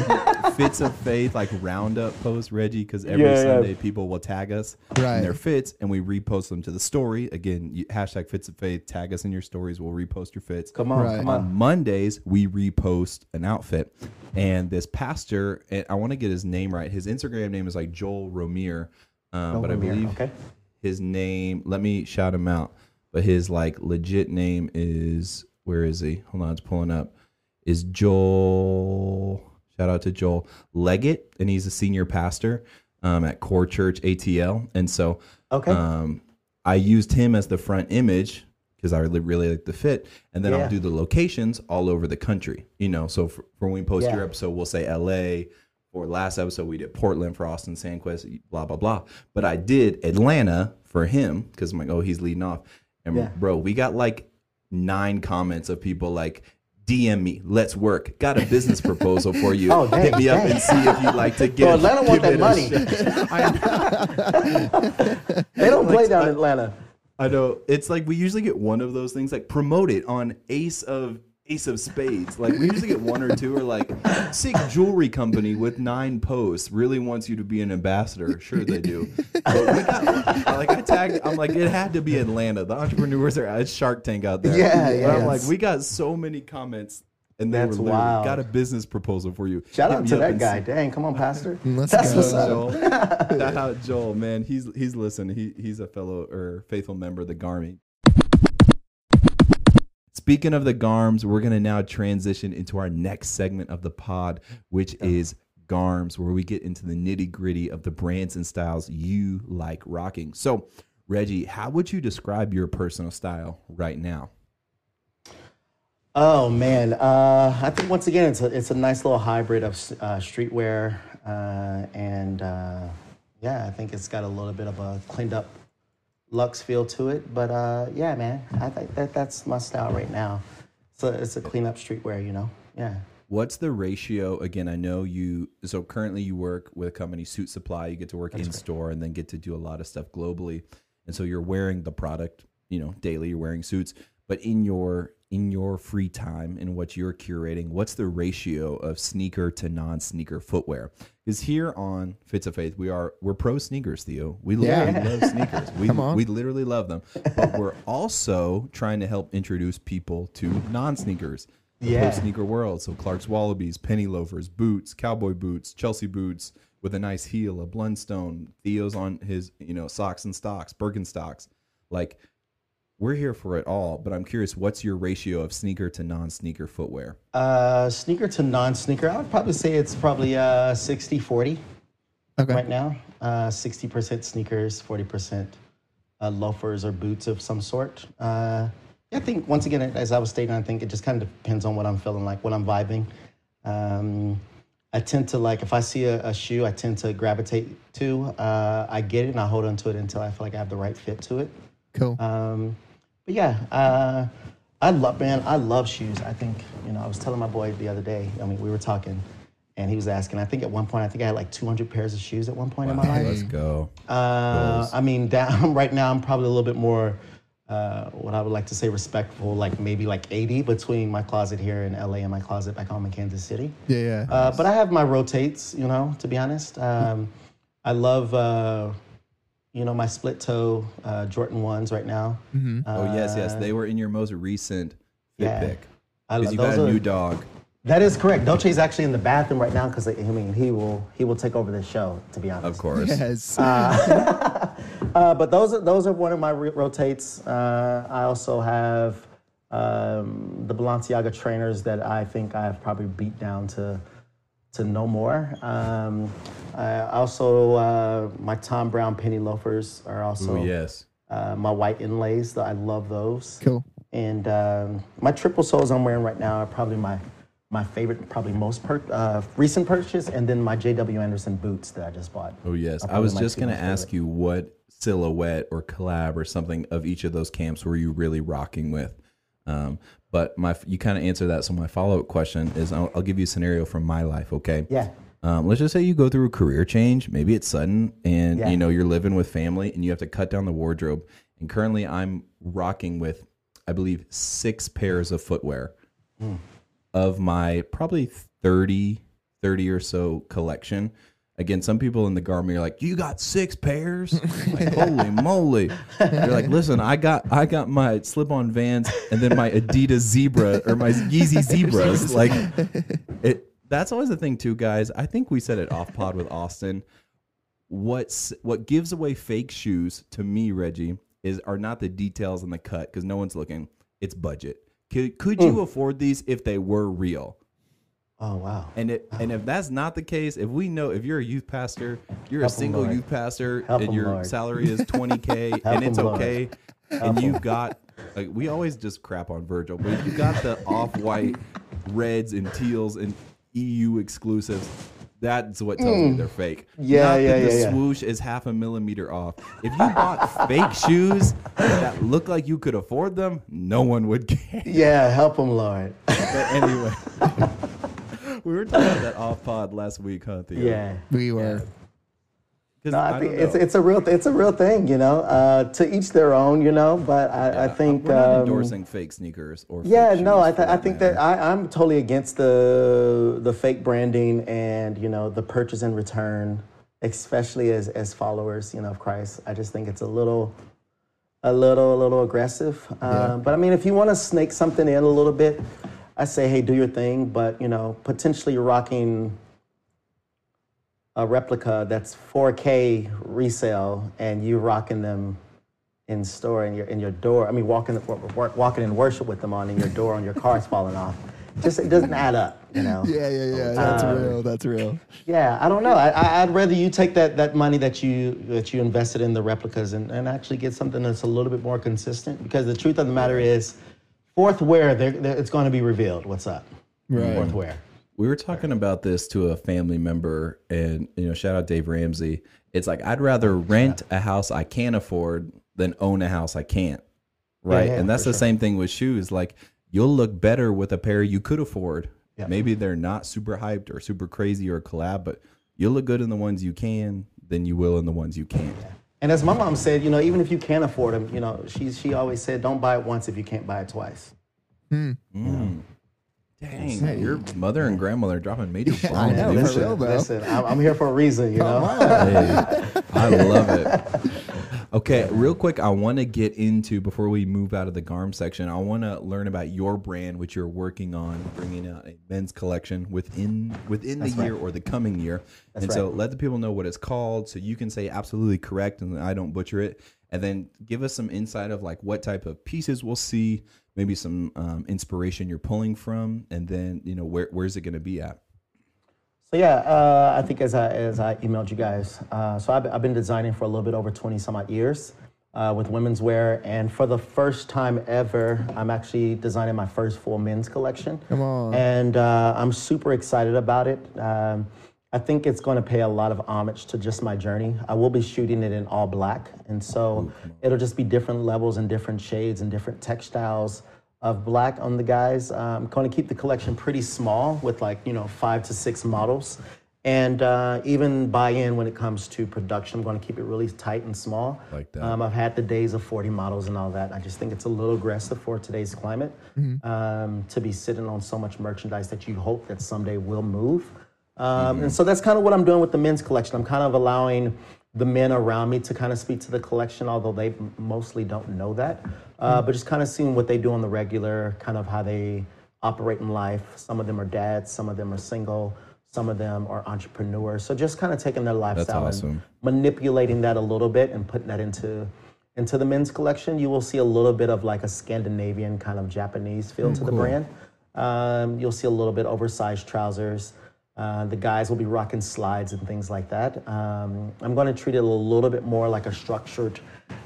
fits of faith, like roundup post, Reggie, because every Yeah, yeah. Sunday people will tag us Right. in their fits and we repost them to the story. Again, you, hashtag fits of faith, tag us in your stories. We'll repost your fits. Come on, Right. come On on. Mondays, we repost an outfit. And this pastor, and I want to get his name right. His Instagram name is like Joel Romier. Um, but I believe okay. his name let me shout him out but his like legit name is where is he hold on it's pulling up is joel shout out to joel leggett and he's a senior pastor um, at core church atl and so Okay. um, i used him as the front image because i really, really like the fit and then Yeah. i'll do the locations all over the country you know so for, for when we post Yeah. your episode we'll say la Or last episode we did portland for austin sandquist blah blah blah but i did atlanta for him because i'm like oh he's leading off and Yeah. bro we got like nine comments of people like DM me. Let's work. Got a business proposal for you. [laughs] Oh, dang, Hit me up and see if you'd like to get. So Atlanta want that money. [laughs] [laughs] They don't play down in Atlanta. I know. It's like we usually get one of those things like promote it on Ace of Ace of Spades. Like we usually get one or two or like sick jewelry company with nine posts really wants you to be an ambassador. Sure they do. But we got like I tagged I'm like it had to be Atlanta. The entrepreneurs are it's Shark Tank out there. Yeah, But yeah. I'm like we got so many comments and they That's were literally, wild. got a business proposal for you. Shout Hit out to that guy. see- Dang, come on, Pastor. [laughs] Let's That's go. what's up. [laughs] Joel. Shout out Joel, man. He's he's listening. He he's a fellow or faithful member of the Garmy. Speaking of the Garms, we're gonna now transition into our next segment of the pod, which is Garms, where we get into the nitty gritty of the brands and styles you like rocking. So, Reggie, how would you describe your personal style right now? Oh man, uh, I think once again it's a it's a nice little hybrid of uh, streetwear uh, and uh, yeah, I think it's got a little bit of a cleaned up luxe feel to it. But uh, yeah, man, I think that that's my style right now. So it's a, it's a cleanup streetwear, you know. Yeah. What's the ratio? Again, I know you. So currently, you work with a company, Suitsupply. You get to work in store and then get to do a lot of stuff globally. And so you're wearing the product, you know, daily. You're wearing suits, but in your in your free time and what you're curating, what's the ratio of sneaker to non-sneaker footwear? Because here on Fits of Faith, we are we're pro sneakers, Theo. We love, Yeah. love sneakers. [laughs] We Come on. we literally love them, but we're [laughs] also trying to help introduce people to non-sneakers Yeah. sneaker world. So Clark's Wallabies, penny loafers, boots, cowboy boots, Chelsea boots with a nice heel, a Blundstone, Theo's on his, you know, socks and stocks, Birkenstocks. Like we're here for it all, but I'm curious, what's your ratio of sneaker to non-sneaker footwear? Uh, sneaker to non-sneaker, I would probably say it's probably uh 60-40 Okay. right now. Uh, 60% sneakers, 40% uh, loafers or boots of some sort. Uh, I think once again, as I was stating, I think it just kind of depends on what I'm feeling like, what I'm vibing. Um, I tend to like if I see a, a shoe, I tend to gravitate to. Uh, I get it and I hold on to it until I feel like I have the right fit to it. Cool. Um, but yeah, uh, I love man. I love shoes. I think you know. I was telling my boy the other day. I mean, we were talking, and he was asking. I think at one point, I think I had like 200 pairs of shoes at one point in my life. Let's go. Uh, I mean, down [laughs] right now, I'm probably a little bit more, uh, what I would like to say, respectful. Like maybe like 80 between my closet here in LA and my closet back home in Kansas City. yeah, yeah. Uh, but I have my rotates, you know, to be honest. Um, I love, uh, you know, my split toe uh, Jordan 1s right now. Oh yes, yes, they were in your most recent fit Uh, yeah. pick I because love you got those a are- new dog. That is correct. Dolce is actually in the bathroom right now because I mean he will he will take over the show. To be honest, Of course. yes. [laughs] Uh, but those are those are one of my re- rotates. Uh, I also have um, the Balenciaga trainers that I think I've probably beat down to to no more. Um, I also uh, my Thom Browne penny loafers are also Oh yes. uh, my white inlays. I love those. cool. And um, my triple soles I'm wearing right now are probably my my favorite, probably most per- uh, recent purchase, and then my J.W. Anderson boots that I just bought. Oh yes, I was just gonna ask favorite. you what silhouette or collab or something of each of those camps were you really rocking with. Um, but my you kind of answer that. So my follow up question is, I'll, I'll give you a scenario from my life. Okay. Yeah. Um, let's just say you go through a career change. Maybe it's sudden, and Yeah. you know you're living with family, and you have to cut down the wardrobe. And currently, I'm rocking with, I believe, six pairs of footwear of my probably 30, 30 or so collection. Again, some people in the garment are like, "You got six pairs? [laughs] like, holy moly!" You're like, "Listen, I got I got my slip-on Vans and then my Adidas Zebra or my Yeezy [laughs] Zebras." like, it. That's always the thing, too, guys. I think we said it off pod with Austin. What's what gives away fake shoes to me, Reggie, is are not the details and the cut because no one's looking. It's budget. Could could you mm. afford these if they were real? Oh wow. And it, and if that's not the case, if we know if you're a youth pastor, you're a single Lord. youth pastor, Help and your Lord. salary is [laughs] 20k, and it's okay, and you've got like we always just crap on Virgil, but if you got the off-white reds and teals and EU exclusives. That's what tells me they're fake. Mm. Yeah, Not yeah, that the yeah, yeah. swoosh is half a millimeter off. If you bought fake shoes that look like you could afford them, no one would [laughs] care. Yeah, help them, Lord. But anyway, [laughs] we were talking about that off pod last week, huh? Theo? yeah. We were. 'Cause No, I, think it's it's a real it's a real thing, you know. Uh, to each their own, you know. But I, I think we're not um, endorsing fake sneakers or Yeah, fake no, I, th- I think matter. that I, I'm totally against the the fake branding and you know the purchase and return, especially as as followers, you know, of Christ. I just think it's a little, a little, a little aggressive. Um, but I mean, if you want to snake something in a little bit, I say, hey, do your thing. But you know, potentially you're rocking a replica that's 4K resale, and you rocking them in store in your in your door. I mean, walking walking in worship with them on, and your door on your car, car's falling off. Just it doesn't add up, you know. Yeah, yeah, yeah. Um, that's real. That's real. Yeah, I don't know. I, I, I'd rather you take that, that money that you that you invested in the replicas and, and actually get something that's a little bit more consistent. Because the truth of the matter is, fourth wear, they're, they're, it's going to be revealed. What's up? Right. Fourth wear. We were talking about this to a family member, and you know, shout out Dave Ramsey. It's like I'd rather rent a house I can't afford than own a house I can't. Right, yeah, and that's for the same thing with shoes. Like you'll look better with a pair you could afford. Yeah. Maybe they're not super hyped or super crazy or collab, but you'll look good in the ones you can than you will in the ones you can't. And as my mom said, you know, even if you can't afford them, you know, she she always said, don't buy it once if you can't buy it twice. Mm. Dang, your mother and grandmother are dropping major bombs. I know, listen, real, listen I'm, I'm here for a reason, you know. Hey, I love it. [laughs] Okay, real quick, I want to get into before we move out of the Garm section. I want to learn about your brand, which you're working on bringing out a men's collection within within the That's year or the coming year. That's and so let the people know what it's called, so you can say absolutely correct, and I don't butcher it. And then give us some insight of like what type of pieces we'll see, maybe some um, inspiration you're pulling from, and then you know where where's it going to be at? So yeah, uh, I think as I as I emailed you guys, uh, so I've, I've been designing for a little bit over twenty some odd years uh, with women's wear, and for the first time ever, I'm actually designing my first full men's collection. Come on. And uh, I'm super excited about it. Um, I think it's going to pay a lot of homage to just my journey. I will be shooting it in all black, and so it'll just be different levels and different shades and different textiles of black on the guys. I'm going to keep the collection pretty small with like you know five to six models, and uh, even buy in when it comes to production. I'm going to keep it really tight and small. Like that. Um, I've had the days of 40 models and all that. I just think it's a little aggressive for today's climate um, to be sitting on so much merchandise that you hope that someday will move. Um, And so that's kind of what I'm doing with the men's collection. I'm kind of allowing the men around me to kind of speak to the collection, although they mostly don't know that. Uh, But just kind of seeing what they do on the regular, kind of how they operate in life. Some of them are dads, some of them are single, some of them are entrepreneurs. So just kind of taking their lifestyle awesome. and manipulating that a little bit and putting that into into the men's collection. You will see a little bit of like a Scandinavian kind of Japanese feel to the brand. Um, you'll see a little bit oversized trousers. Uh, the guys will be rocking slides and things like that. Um, I'm going to treat it a little bit more like a structured,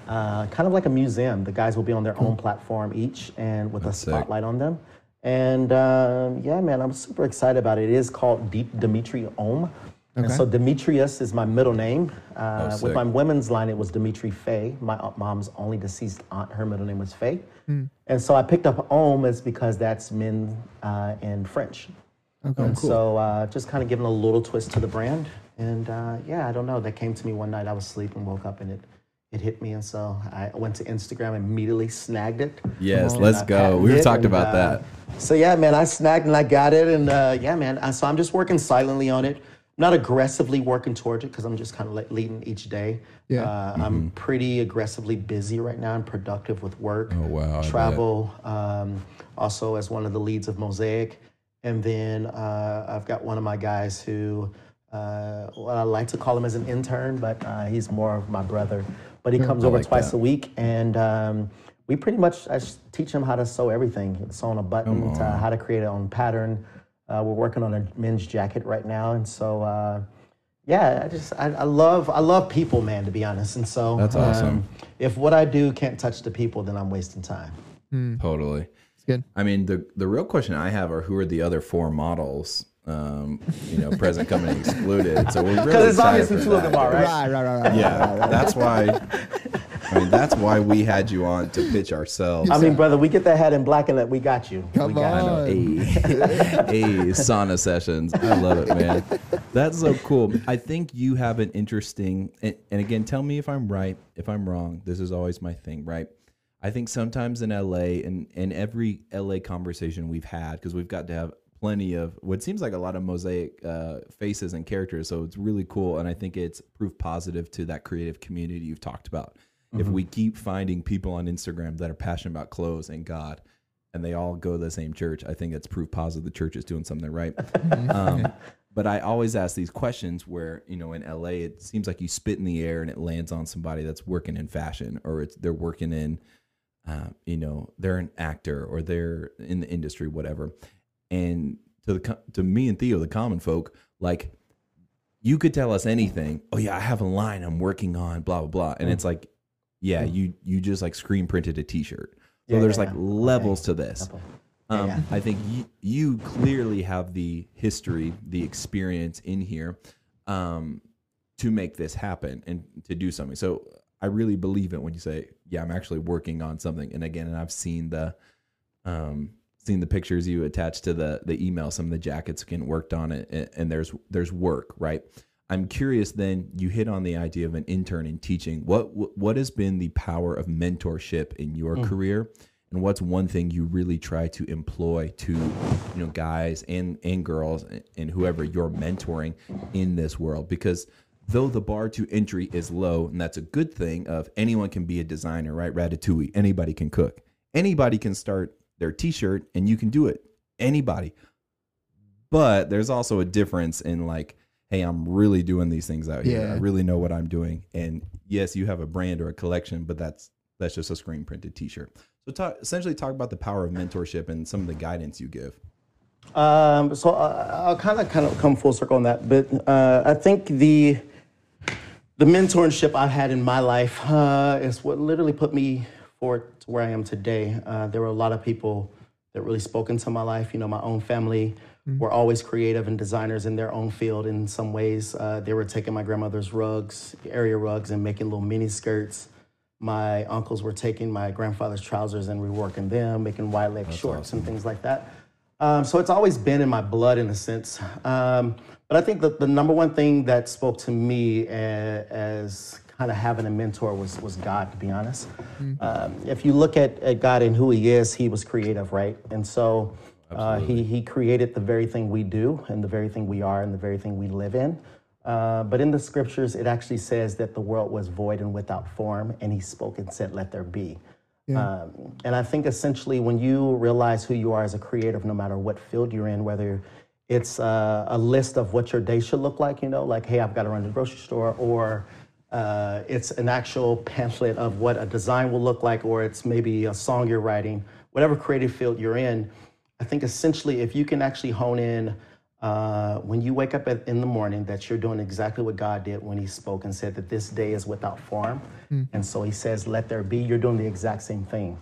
uh, kind of like a museum. The guys will be on their own platform each and with That's a sick. spotlight on them. And um, yeah, man, I'm super excited about it. It is called Deep Demetri Homme. And Okay. so Demetrius is my middle name. Uh, Oh, sick. with my women's line, it was Demetri Faye. My uh, mom's only deceased aunt, her middle name was Faye. And so I picked up Homme is because that's men uh, in French. Okay. And so uh, just kind of giving a little twist to the brand. And uh, yeah, I don't know. That came to me one night. I was sleeping, woke up, and it it hit me. And so I went to Instagram, immediately snagged it. Yes, And let's I go. We've talked and, about uh, that. So yeah, man, I snagged and I got it, and uh, yeah, man. uh, So I'm just working silently on it. Not aggressively working towards it because I'm just kind of leading each day. Yeah. Uh, I'm pretty aggressively busy right now and productive with work, Oh, wow, travel. Um, also, as one of the leads of Mosaic, and then uh, I've got one of my guys who, uh, well, I like to call him as an intern, but uh, he's more of my brother. But he comes over like twice that. a week, and um, we pretty much I teach him how to sew everything. Sew on a button, to how to create a own pattern. Uh, we're working on a men's jacket right now, and so uh, yeah, I just I, I love I love people, man. To be honest, and so That's awesome. if what I do can't touch the people, then I'm wasting time. Totally. It's good. I mean, the the real question I have are who are the other four models? Um, you know, present company excluded. So we're really Because it's excited obviously for two of them are dude. right. Right, right, right, right. Yeah, that's why. I mean, that's why we had you on to pitch ourselves. I mean, brother, we get that hat in black and that we got you. Come we got I you. on. Hey, hey, sauna sessions. I love it, man. That's so cool. I think you have an interesting, and, and again, tell me if I'm right, if I'm wrong. This is always my thing, right? I think sometimes in LA and and every LA conversation we've had, because we've got to have plenty of what seems like a lot of mosaic uh, faces and characters. So it's really cool, and I think it's proof positive to that creative community you've talked about. If we keep finding people on Instagram that are passionate about clothes and God, and they all go to the same church, I think that's proof positive the church is doing something right. um, [laughs] but I always ask these questions where you know in LA it seems like you spit in the air and it lands on somebody that's working in fashion or it's they're working in uh, you know they're an actor or they're in the industry whatever. And to the to me and Theo the common folk like you could tell us anything. Oh yeah I have a line I'm working on blah blah blah. And it's like yeah you you just like screen printed a t-shirt. So Yeah, there's yeah, like yeah. levels to this. Um. I think you, you clearly have the history, the experience in here um, to make this happen and to do something. So I really believe it when you say, "Yeah, I'm actually working on something." And again, and I've seen the, um, seen the pictures you attached to the the email. Some of the jackets getting worked on it, and, and there's there's work, right? I'm curious. Then you hit on the idea of an intern in teaching. What what has been the power of mentorship in your career, and what's one thing you really try to employ to you know guys and and girls and whoever you're mentoring in this world? Because though the bar to entry is low, and that's a good thing. Of anyone can be a designer, right? Ratatouille. Anybody can cook. Anybody can start their T-shirt, and you can do it. Anybody. But there's also a difference in like, hey, I'm really doing these things out here. Yeah. I really know what I'm doing. And yes, you have a brand or a collection, but that's that's just a screen printed T-shirt. So talk, essentially, talk about the power of mentorship and some of the guidance you give. Um, so uh, I'll kind of kind of come full circle on that, but uh, I think the the mentorship I've had in my life uh, is what literally put me forward to where I am today. Uh, there were a lot of people that really spoke into my life. You know, my own family were always creative and designers in their own field. In some ways, uh, they were taking my grandmother's rugs, area rugs, and making little mini skirts. My uncles were taking my grandfather's trousers and reworking them, making wide leg shorts and things like that. Um, so it's always been in my blood in a sense. Um, but I think that the number one thing that spoke to me as, as kind of having a mentor was, was God, to be honest. Um, if you look at, at God and who he is, he was creative, right? And so uh, he, he created the very thing we do and the very thing we are and the very thing we live in. Uh, but in the scriptures, it actually says that the world was void and without form, and he spoke and said, Let there be. Um, and I think essentially when you realize who you are as a creative, no matter what field you're in, whether it's uh, a list of what your day should look like, you know, like, hey, I've got to run to the grocery store, or uh, it's an actual pamphlet of what a design will look like, or it's maybe a song you're writing, whatever creative field you're in. I think essentially if you can actually hone in uh, when you wake up at, in the morning that you're doing exactly what God did when He spoke and said that this day is without form. And so He says, let there be, you're doing the exact same thing.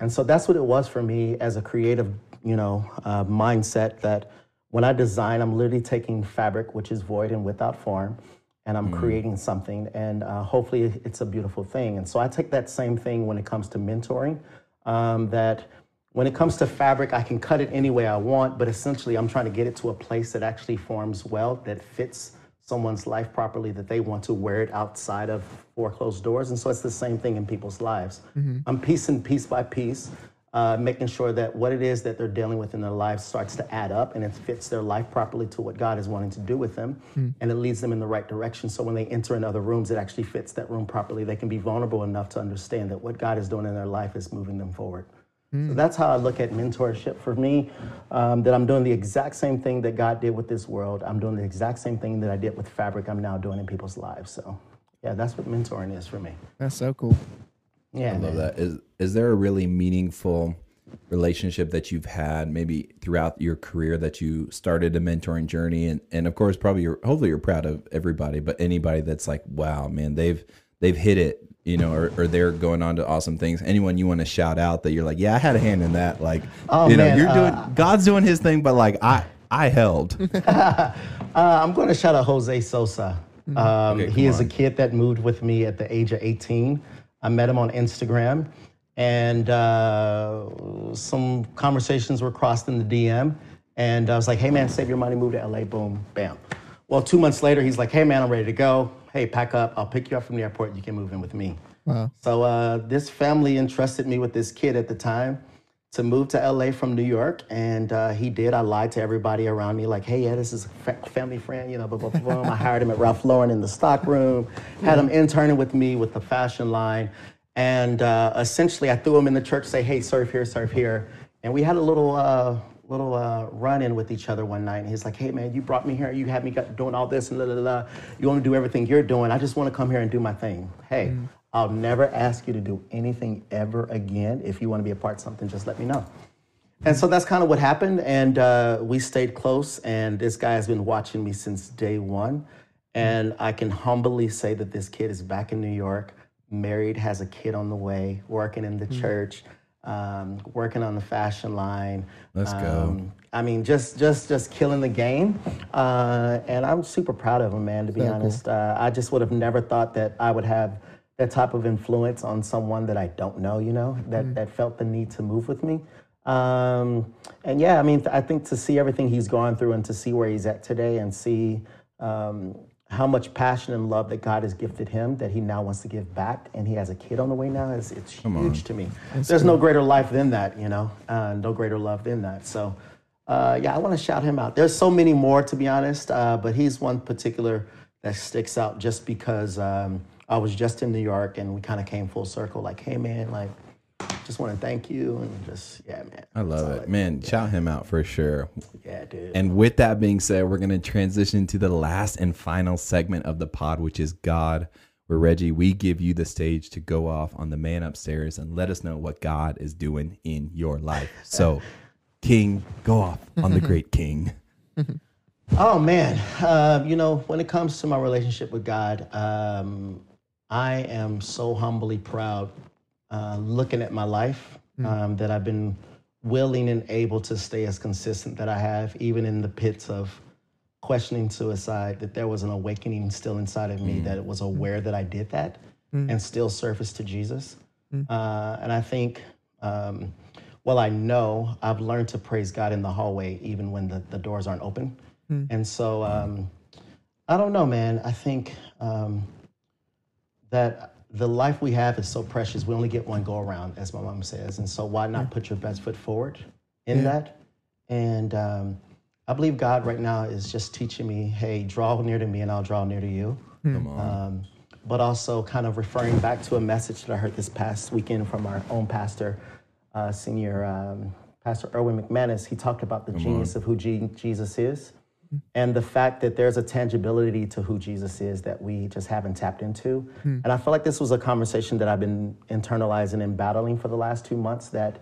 And so that's what it was for me as a creative, you know, uh, mindset that when I design, I'm literally taking fabric, which is void and without form, and I'm creating something. And uh, hopefully it's a beautiful thing. And so I take that same thing when it comes to mentoring, um, that when it comes to fabric, I can cut it any way I want, but essentially I'm trying to get it to a place that actually forms well, that fits someone's life properly, that they want to wear it outside of four closed doors. And so it's the same thing in people's lives. I'm piecing piece by piece, uh, making sure that what it is that they're dealing with in their lives starts to add up and it fits their life properly to what God is wanting to do with them. And it leads them in the right direction. So when they enter in other rooms, it actually fits that room properly. They can be vulnerable enough to understand that what God is doing in their life is moving them forward. So that's how I look at mentorship for me. Um, that I'm doing the exact same thing that God did with this world. I'm doing the exact same thing that I did with fabric. I'm now doing in people's lives. So, yeah, that's what mentoring is for me. That's so cool. Yeah, I love man. that. Is is there a really meaningful relationship that you've had maybe throughout your career that you started a mentoring journey and and of course probably you're hopefully you're proud of everybody but anybody that's like wow man they've they've hit it you know or, or they're going on to awesome things anyone you want to shout out that you're like yeah I had a hand in that like Oh, you know man, you're doing uh, God's doing his thing but like I I held [laughs] Uh, I'm going to shout out Jose Sosa. Um, Okay, he is a kid that moved with me at the age of 18. I met him on Instagram, and uh, some conversations were crossed in the DM. And I was like, hey, man, save your money, move to LA, boom, bam. Well, two months later, he's like, hey, man, I'm ready to go. Hey, pack up. I'll pick you up from the airport. You can move in with me. Wow. So uh, this family entrusted me with this kid at the time to move to LA from New York, and uh, he did. I lied to everybody around me, like, "Hey, yeah, this is a fa- family friend," you know. Blah, blah, blah. I hired him at Ralph Lauren in the stock room, had him interning with me with the fashion line, and uh, essentially, I threw him in the church, say, "Hey, serve here, serve here," and we had a little. Uh, little uh, run-in with each other one night, and he's like, "Hey, man, you brought me here. You had me got, doing all this and la la la. You want to do everything you're doing. I just want to come here and do my thing. Hey, I'll never ask you to do anything ever again. If you want to be a part of something, just let me know." And so that's kind of what happened, and uh, we stayed close. And this guy has been watching me since day one, and I can humbly say that this kid is back in New York, married, has a kid on the way, working in the church, um, working on the fashion line. Let's go. Um, I mean, just just just killing the game, uh, and I'm super proud of him, man. To be So cool. honest, uh, I just would have never thought that I would have that type of influence on someone that I don't know. You know, that that felt the need to move with me. Um, and yeah, I mean, I think to see everything he's gone through and to see where he's at today and see um, how much passion and love that God has gifted him that he now wants to give back, and he has a kid on the way now. Is it's huge to me. There's no greater life than that, you know, uh, no greater love than that. So, uh, yeah, I want to shout him out. There's so many more, to be honest, uh, but he's one particular that sticks out just because um, I was just in New York and we kind of came full circle. Like, hey, man, like, just want to thank you and just yeah, man. I love it, man. Shout him out for sure. Yeah, dude. And with that being said, we're going to transition to the last and final segment of the pod, which is God. Where Reggie, we give you the stage to go off on the man upstairs and let us know what God is doing in your life. [laughs] So, King, go off on the great King. [laughs] [laughs] Oh man, uh, you know when it comes to my relationship with God, um, I am so humbly proud. Uh, looking at my life, um, that I've been willing and able to stay as consistent that I have, even in the pits of questioning suicide. That there was an awakening still inside of me that was aware that I did that, and still surface to Jesus. Uh, and I think. Um, well, I know I've learned to praise God in the hallway, even when the, the doors aren't open. And so, um, I don't know, man. I think um, that the life we have is so precious. We only get one go around, as my mom says. And so, why not put your best foot forward in that? And um, I believe God right now is just teaching me, hey, draw near to me and I'll draw near to you. Come on. Um, but also kind of referring back to a message that I heard this past weekend from our own pastor, uh, senior um, Pastor Erwin McManus. He talked about the genius of who Je- Jesus is Mm-hmm. and the fact that there's a tangibility to who Jesus is that we just haven't tapped into. Mm-hmm. And I feel like this was a conversation that I've been internalizing and battling for the last two months. That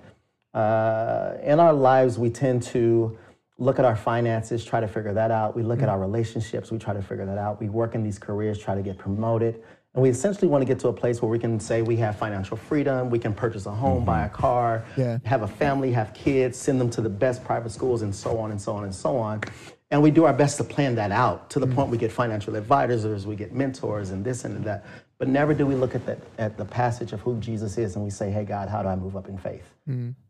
uh, in our lives, we tend to look at our finances, try to figure that out. We look at mm-hmm. our relationships, we try to figure that out. We work in these careers, try to get promoted. And we essentially want to get to a place where we can say we have financial freedom, we can purchase a home, buy a car, Yeah. have a family, have kids, send them to the best private schools, and so on and so on and so on. And we do our best to plan that out to the point we mm. get financial advisors, we get mentors, and this and that. But never do we look at that at the passage of who Jesus is and we say, "Hey God, how do I move up in faith?"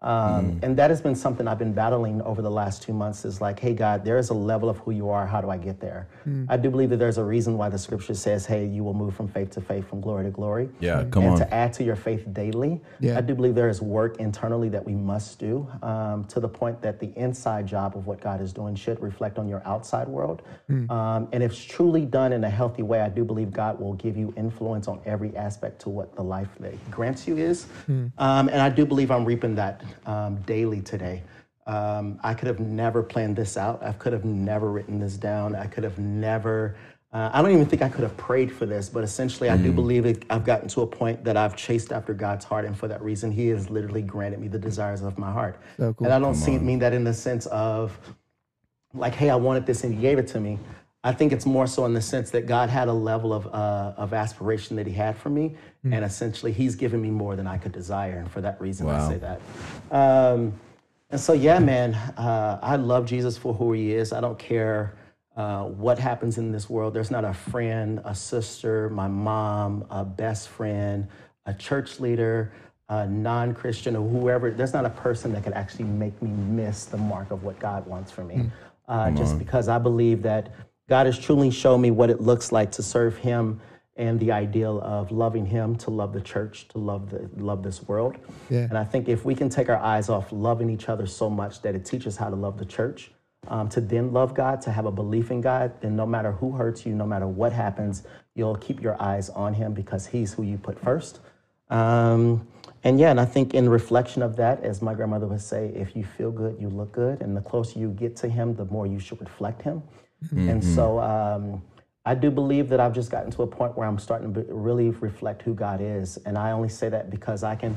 Um, And that has been something I've been battling over the last two months. Is like, "Hey God, there is a level of who you are. How do I get there?" I do believe that there's a reason why the Scripture says, "Hey, you will move from faith to faith, from glory to glory." Yeah, come and on. to add to your faith daily. Yeah. I do believe there is work internally that we must do um, to the point that the inside job of what God is doing should reflect on your outside world. Um, and if it's truly done in a healthy way, I do believe God will give you influence on every aspect to what the life that He grants you is. Um, and I do believe I'm reaping that um, daily today. Um, I could have never planned this out. I could have never written this down. I could have never. Uh, I don't even think I could have prayed for this, but essentially, I do believe it, I've gotten to a point that I've chased after God's heart, and for that reason, He has literally granted me the desires of my heart. So cool. And I don't see mean that in the sense of like, hey, I wanted this and He gave it to me. I think it's more so in the sense that God had a level of uh, of aspiration that He had for me, and essentially, He's given me more than I could desire, and for that reason, Wow. I say that. Um, and so, yeah, man, uh, I love Jesus for who He is. I don't care uh, what happens in this world. There's not a friend, a sister, my mom, a best friend, a church leader, a non Christian, or whoever. There's not a person that could actually make me miss the mark of what God wants for me. Uh, just because I believe that God has truly shown me what it looks like to serve Him and the ideal of loving Him, to love the church, to love the love this world. Yeah. And I think if we can take our eyes off loving each other so much that it teaches how to love the church, um, to then love God, to have a belief in God, then no matter who hurts you, no matter what happens, you'll keep your eyes on Him because He's who you put first. Um, and yeah, and I think in reflection of that, as my grandmother would say, if you feel good, you look good. And the closer you get to Him, the more you should reflect Him. And so um, I do believe that I've just gotten to a point where I'm starting to really reflect who God is. And I only say that because I can,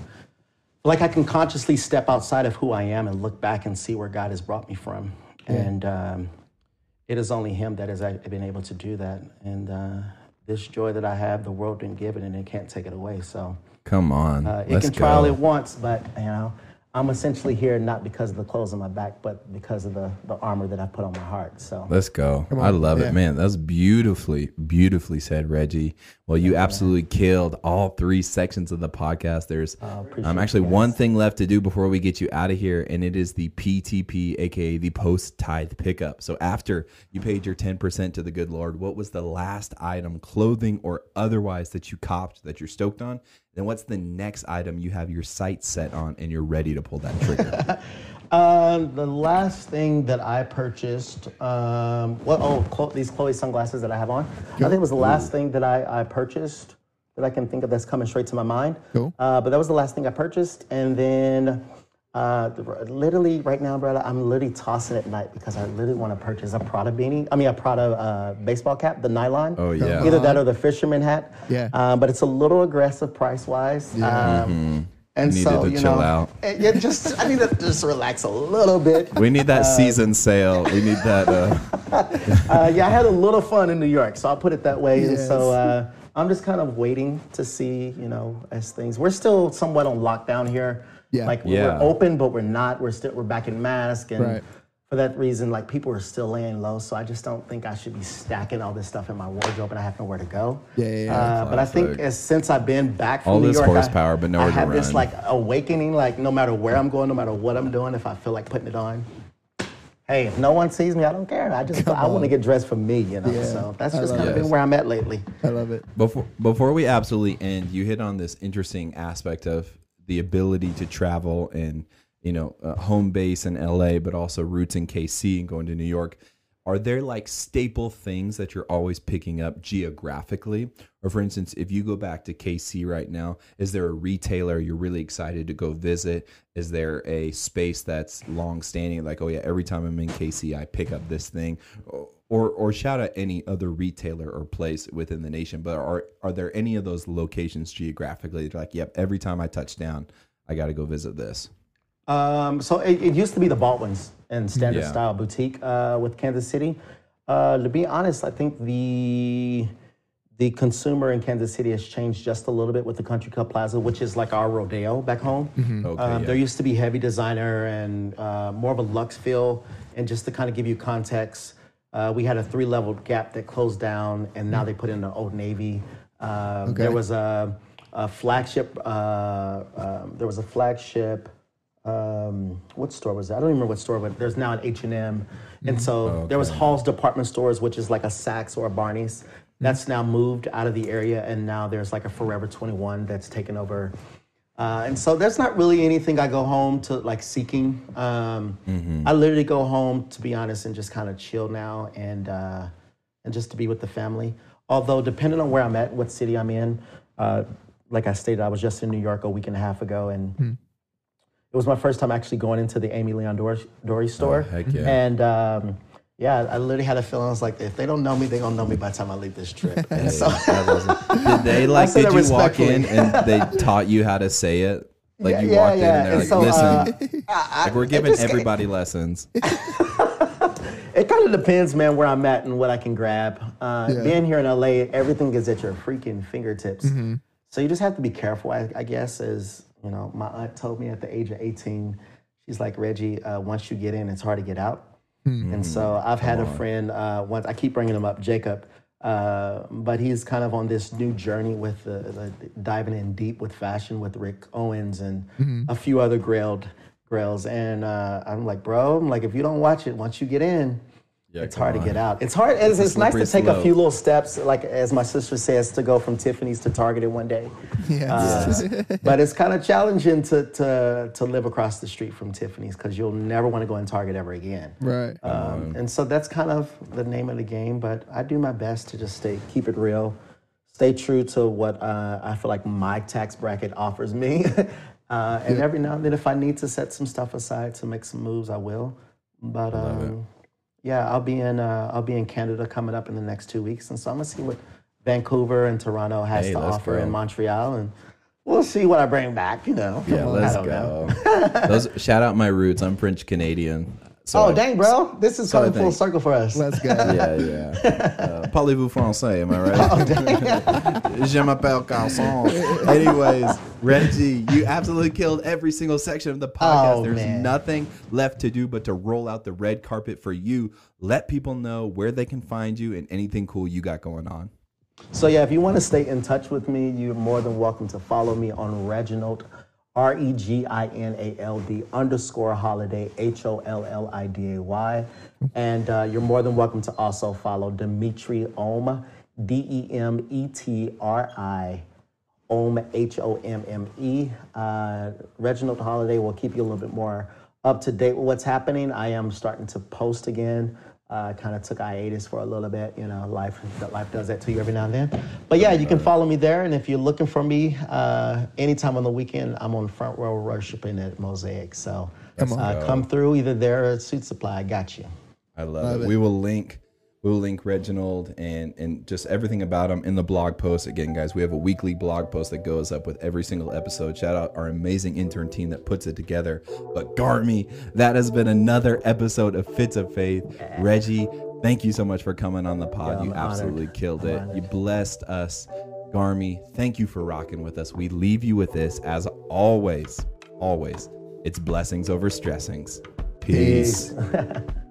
like, I can consciously step outside of who I am and look back and see where God has brought me from. And um, it is only Him that has uh, been able to do that. And uh, this joy that I have, the world didn't give it and it can't take it away. So Come on. uh, it Let's can try all go. it wants, but, you know, I'm essentially here not because of the clothes on my back, but because of the, the armor that I put on my heart. So Let's go. I love Yeah. it, man. That's beautifully, beautifully said, Reggie. Well, you absolutely killed all three sections of the podcast. There's Uh, appreciate um, actually one thing left to do before we get you out of here, and it is the PTP, aka the post tithe pickup. So after you paid your 10% to the good Lord, what was the last item, clothing or otherwise, that you copped that you're stoked on? Then what's the next item you have your sights set on and you're ready to pull that trigger? Um, [laughs] the last thing that I purchased, um, well, oh, these Chloe sunglasses that I have on. I think it was the last thing that I, I purchased that I can think of that's coming straight to my mind. Cool. Uh, but that was the last thing I purchased, and then. Uh, literally right now, brother, I'm literally tossing at night because I literally want to purchase a Prada beanie. I mean, a Prada uh, baseball cap, the nylon. Oh, yeah. Either that or the fisherman hat. Yeah. Um, but it's a little aggressive price wise. Um, and Needed so to you chill know, out. it- it just I need to just relax a little bit. we need that season sale. We need that. Uh, [laughs] Uh, yeah, I had a little fun in New York, so I'll put it that way. And so uh, I'm just kind of waiting to see, you know, as things. We're still somewhat on lockdown here. Yeah. Like Yeah. we're open, but we're not. We're still we're back in mask, and Right. For that reason, like people are still laying low. So I just don't think I should be stacking all this stuff in my wardrobe, and I have nowhere to go. Yeah, yeah, yeah. Uh, but I think as since I've been back from All New this York, I- horsepower, but nowhere I to have this like awakening. Like no matter where I'm going, no matter what I'm doing, if I feel like putting it on, hey, if no one sees me, I don't care. I just I want to get dressed for me, you know. Yeah, so that's just kind of been where I'm at lately. I love it. Before before we absolutely end, you hit on this interesting aspect of the ability to travel and you know uh, home base in LA, but also roots in KC and going to New York. Are there like staple things that you're always picking up geographically? Or for instance, if you go back to KC right now, is there a retailer you're really excited to go visit? Is there a space that's long standing like, oh yeah, every time I'm in KC I pick up this thing? Or or shout out any other retailer or place within the nation, but are are there any of those locations geographically like, yep, every time I touch down, I gotta go visit this? Um, so it, it used to be the Baldwins and Standard Yeah. Style Boutique uh, with Kansas City. Uh, to be honest, I think the the consumer in Kansas City has changed just a little bit with the Country Club Plaza, which is like our rodeo back home. Okay, Um, yeah. There used to be heavy designer and uh, more of a luxe feel. And just to kind of give you context, uh, we had a three level gap that closed down, and now they put in the Old Navy. Um, Okay. There was a, a flagship. Uh, um, there was a flagship. Um, what store was that? I don't even remember what store, but there's now an H and M, and so there was Hall's department stores, which is like a Saks or a Barney's. That's now moved out of the area, and now there's like a Forever 21 that's taken over. Uh, and so there's not really anything I go home to like seeking. Um, I literally go home to be honest and just kind of chill now and uh, and just to be with the family. Although depending on where I'm at, what city I'm in, uh, like I stated, I was just in New York a week and a half ago, and it was my first time actually going into the Aimé Leon Dore, Dore store. heck yeah. And um, yeah, I literally had a feeling I was like, if they don't know me, they're gonna know me by the time I leave this trip. And [laughs] so did they [laughs] like? Did you walk in and they [laughs] taught you how to say it? Like Yeah, you yeah, walked in and they're And like, so, "Listen, uh, I- I- like we're it giving just- everybody lessons." It kind of depends, man, where I'm at and what I can grab. Uh, Yeah. Being here in LA, everything is at your freaking fingertips. So you just have to be careful, I, I guess. As you know, my aunt told me at the age of 18, she's like, Reggie, uh, once you get in, it's hard to get out. And so I've had a friend uh, once. I keep bringing him up, Jacob. Uh, but he's kind of on this new journey with the, the diving in deep with fashion with Rick Owens and a few other grailed grails. And uh, I'm like, bro, I'm like, if you don't watch it, once you get in, Yeah, it's come hard to get out. It's hard. It's, it's nice to slippery take a few little steps, like as my sister says, to go from Tiffany's to Target in one day. Yeah. Uh, [laughs] but it's kind of challenging to, to to live across the street from Tiffany's because you'll never want to go in Target ever again. right. Um, and so that's kind of the name of the game. But I do my best to just stay, keep it real, stay true to what uh, I feel like my tax bracket offers me. [laughs] uh, and every now and then, if I need to set some stuff aside to make some moves, I will. But um, yeah, I'll be in uh, I'll be in Canada coming up in the next two weeks, and so I'm gonna see what Vancouver and Toronto has Hey, to offer, go. and Montreal, and we'll see what I bring back. You know, Yeah, [laughs] let's go. [laughs] Those shout out my roots. I'm French Canadian. So oh, I- dang, bro. This is so coming full circle for us. Let's go. [laughs] Yeah, yeah. Uh, Parlez-vous français? Am I right? Oh, dang. [laughs] Je m'appelle Garçon. Anyways, Reggie, you absolutely killed every single section of the podcast. Oh, There's man. nothing left to do but to roll out the red carpet for you. Let people know where they can find you and anything cool you got going on. So yeah, if you want to stay in touch with me, you're more than welcome to follow me on Reginald, R E G I N A L D underscore holliday, H O L L I D A Y. And uh, you're more than welcome to also follow Demetri Homme, D E M E T R I, Homme, H O M M E. Uh, Reginald Holliday will keep you a little bit more up to date with what's happening. I am starting to post again. Uh, kind of took hiatus for a little bit, you know. Life, life does that to you every now and then. But yeah, you can follow me there, and if you're looking for me uh, anytime on the weekend, I'm on front row worshiping at Mosaic. So Come on. uh, come through either there or at Suitsupply. I got you. I love, Love it. it. We will link we will link Reginald and and just everything about him in the blog post. Again, guys, we have a weekly blog post that goes up with every single episode. Shout out our amazing intern team that puts it together. But Garmy, that has been another episode of Fits of Faith. Reggie, thank you so much for coming on the pod. Yeah, you honored. absolutely killed I'm it. honored. You blessed us. Garmy, thank you for rocking with us. We leave you with this as always. Always. It's blessings over stressings. Peace. Peace. [laughs]